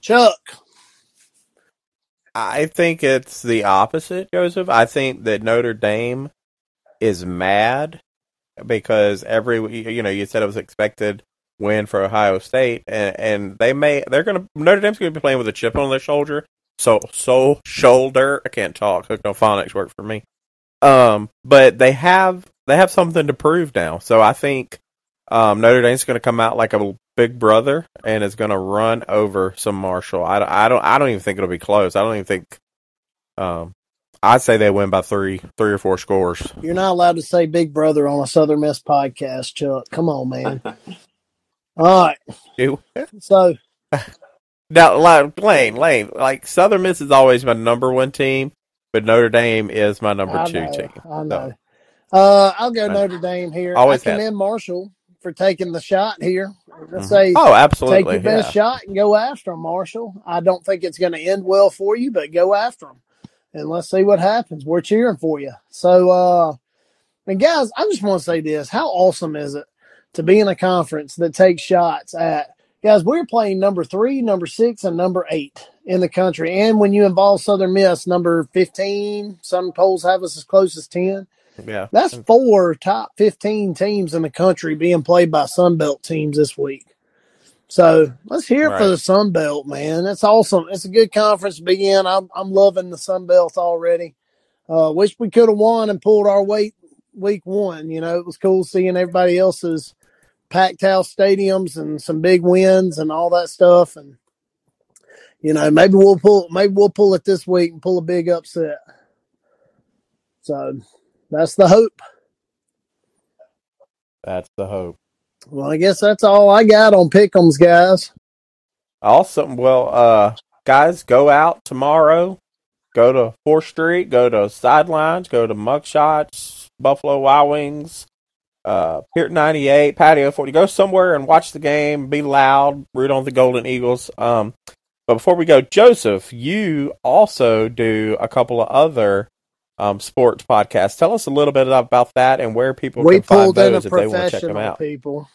Chuck, I think it's the opposite, Joseph. I think that Notre Dame is mad because every you know you said it was expected win for Ohio State, and, and they may they're gonna Notre Dame's gonna be playing with a chip on their shoulder. So so shoulder. I can't talk. Hooked on Phonics work for me. Um, but they have they have something to prove now. So I think um, Notre Dame's going to come out like a big brother and is going to run over some Marshall. I, I don't I don't even think it'll be close. I don't even think. Um, I'd say they win by three three or four scores. you're not allowed to say Big Brother on a Southern Miss podcast, Chuck. Come on, man. All right. You- So Now, like, Lane, Lane, like Southern Miss is always my number one team, but Notre Dame is my number I two know, team. I know. Uh, I'll go. Notre Dame here. Always I commend Marshall for taking the shot here. Let's Mhm. say Oh, absolutely, take your best yeah. shot and go after them, Marshall. I don't think it's going to end well for you, but go after them and let's see what happens. We're cheering for you. So, uh, and guys, I just want to say this: How awesome is it to be in a conference that takes shots at guys? We're playing number three, number six, and number eight in the country, and when you involve Southern Miss, number fifteen. Some polls have us as close as ten. Yeah. That's four top 15 teams in the country being played by Sunbelt teams this week. So let's hear it for Right. the Sunbelt, man. That's awesome. It's a good conference to be in. I'm, I'm loving the Sun Sunbelt already. Uh, wish we could have won and pulled our weight week one. You know, it was cool seeing everybody else's packed house stadiums and some big wins and all that stuff. And, you know, maybe we'll pull, maybe we'll pull it this week and pull a big upset. So that's the hope. That's the hope. Well, I guess that's all I got on Pick'ems, guys. Awesome. Well, uh, guys, go out tomorrow. Go to Fourth Street. Go to Sidelines. Go to Mugshots. Buffalo Wild Wings. Uh, Pier 98, Patio 40. Go somewhere and watch the game. Be loud. Root on the Golden Eagles. Um, but before we go, Joseph, you also do a couple of other um, sports podcasts. Tell us a little bit about that and where people We can find pulled in a those if they want to check them out. people.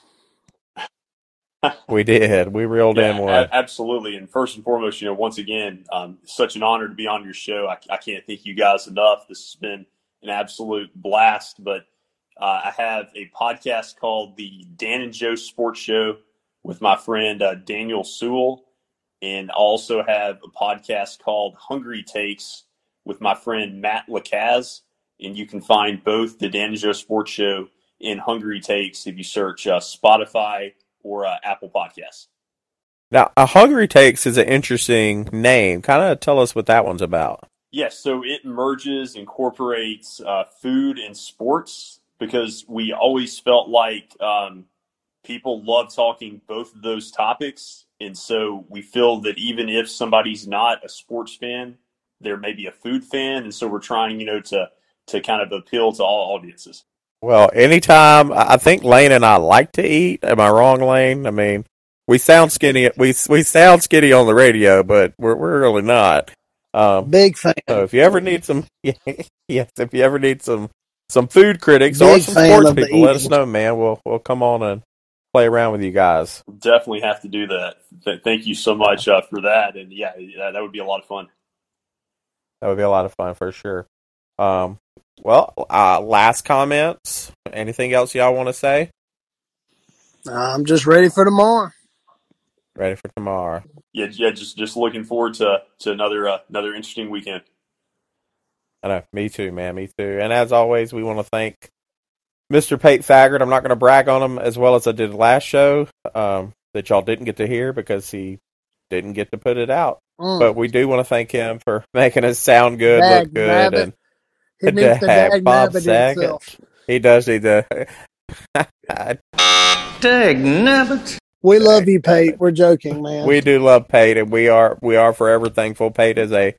We did. We reeled in one. a- absolutely. And first and foremost, you know, once again, um, such an honor to be on your show. I, I can't thank you guys enough. This has been an absolute blast. But Uh, I have a podcast called the Dan and Joe Sports Show with my friend uh, Daniel Sewell, and I also have a podcast called Hungry Takes with my friend Matt Lacaz. And you can find both the Dan and Joe Sports Show and Hungry Takes if you search uh, Spotify or uh, Apple Podcasts. Now, a Hungry Takes is an interesting name. Kind of tell us what that one's about. Yes, so it merges, incorporates uh, food and sports because we always felt like um, people love talking both of those topics. And so we feel that even if somebody's not a sports fan, they're maybe a food fan. And so we're trying, you know, to, to kind of appeal to all audiences. Well, anytime I think Lane and I like to eat. Am I wrong, Lane? I mean, we sound skinny. We we sound skinny on the radio, but we're we're really not. Um, Big fan. so if you ever need some, yes, if you ever need some some food critics Big or some sports people, let us know, man. We'll we'll come on and play around with you guys. Definitely have to do that. Th- thank you so much uh, for that. And yeah, that, that would be a lot of fun. That would be a lot of fun for sure. Um, well, uh, last comments. Anything else y'all want to say? I'm just ready for tomorrow. Ready for tomorrow? Yeah, yeah, just just looking forward to to another uh, another interesting weekend. I know. Me too, man. Me too. And as always, we want to thank Mr. Pate Thaggard. I'm not going to brag on him as well as I did last show um, that y'all didn't get to hear because he didn't get to put it out. Mm. But we do want to thank him for making us sound good, Dag look good, nabbit. and He needs to have Bob nabbit Saget. himself. he does need to. Dag nabbit. We love you, Pate. We're joking, man. we do love Pate, and we are we are forever thankful. Pate is a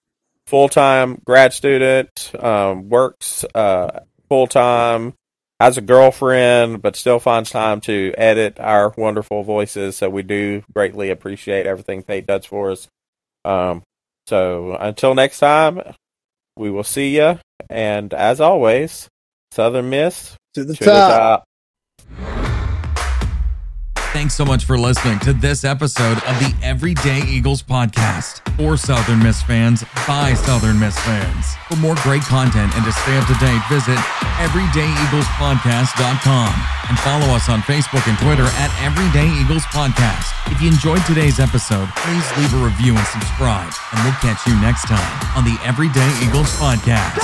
full time grad student, um, works uh, full time, has a girlfriend, but still finds time to edit our wonderful voices. So we do greatly appreciate everything Pate does for us. Um, so until next time, we will see you. And as always, Southern Miss to the to the top. Thanks so much for listening to this episode of the Everyday Eagles podcast for Southern Miss fans by Southern Miss fans. For more great content and to stay up to date, visit everydayeaglespodcast.com and follow us on Facebook and Twitter at Everyday Eagles Podcast. If you enjoyed today's episode, please leave a review and subscribe, and we'll catch you next time on the Everyday Eagles podcast.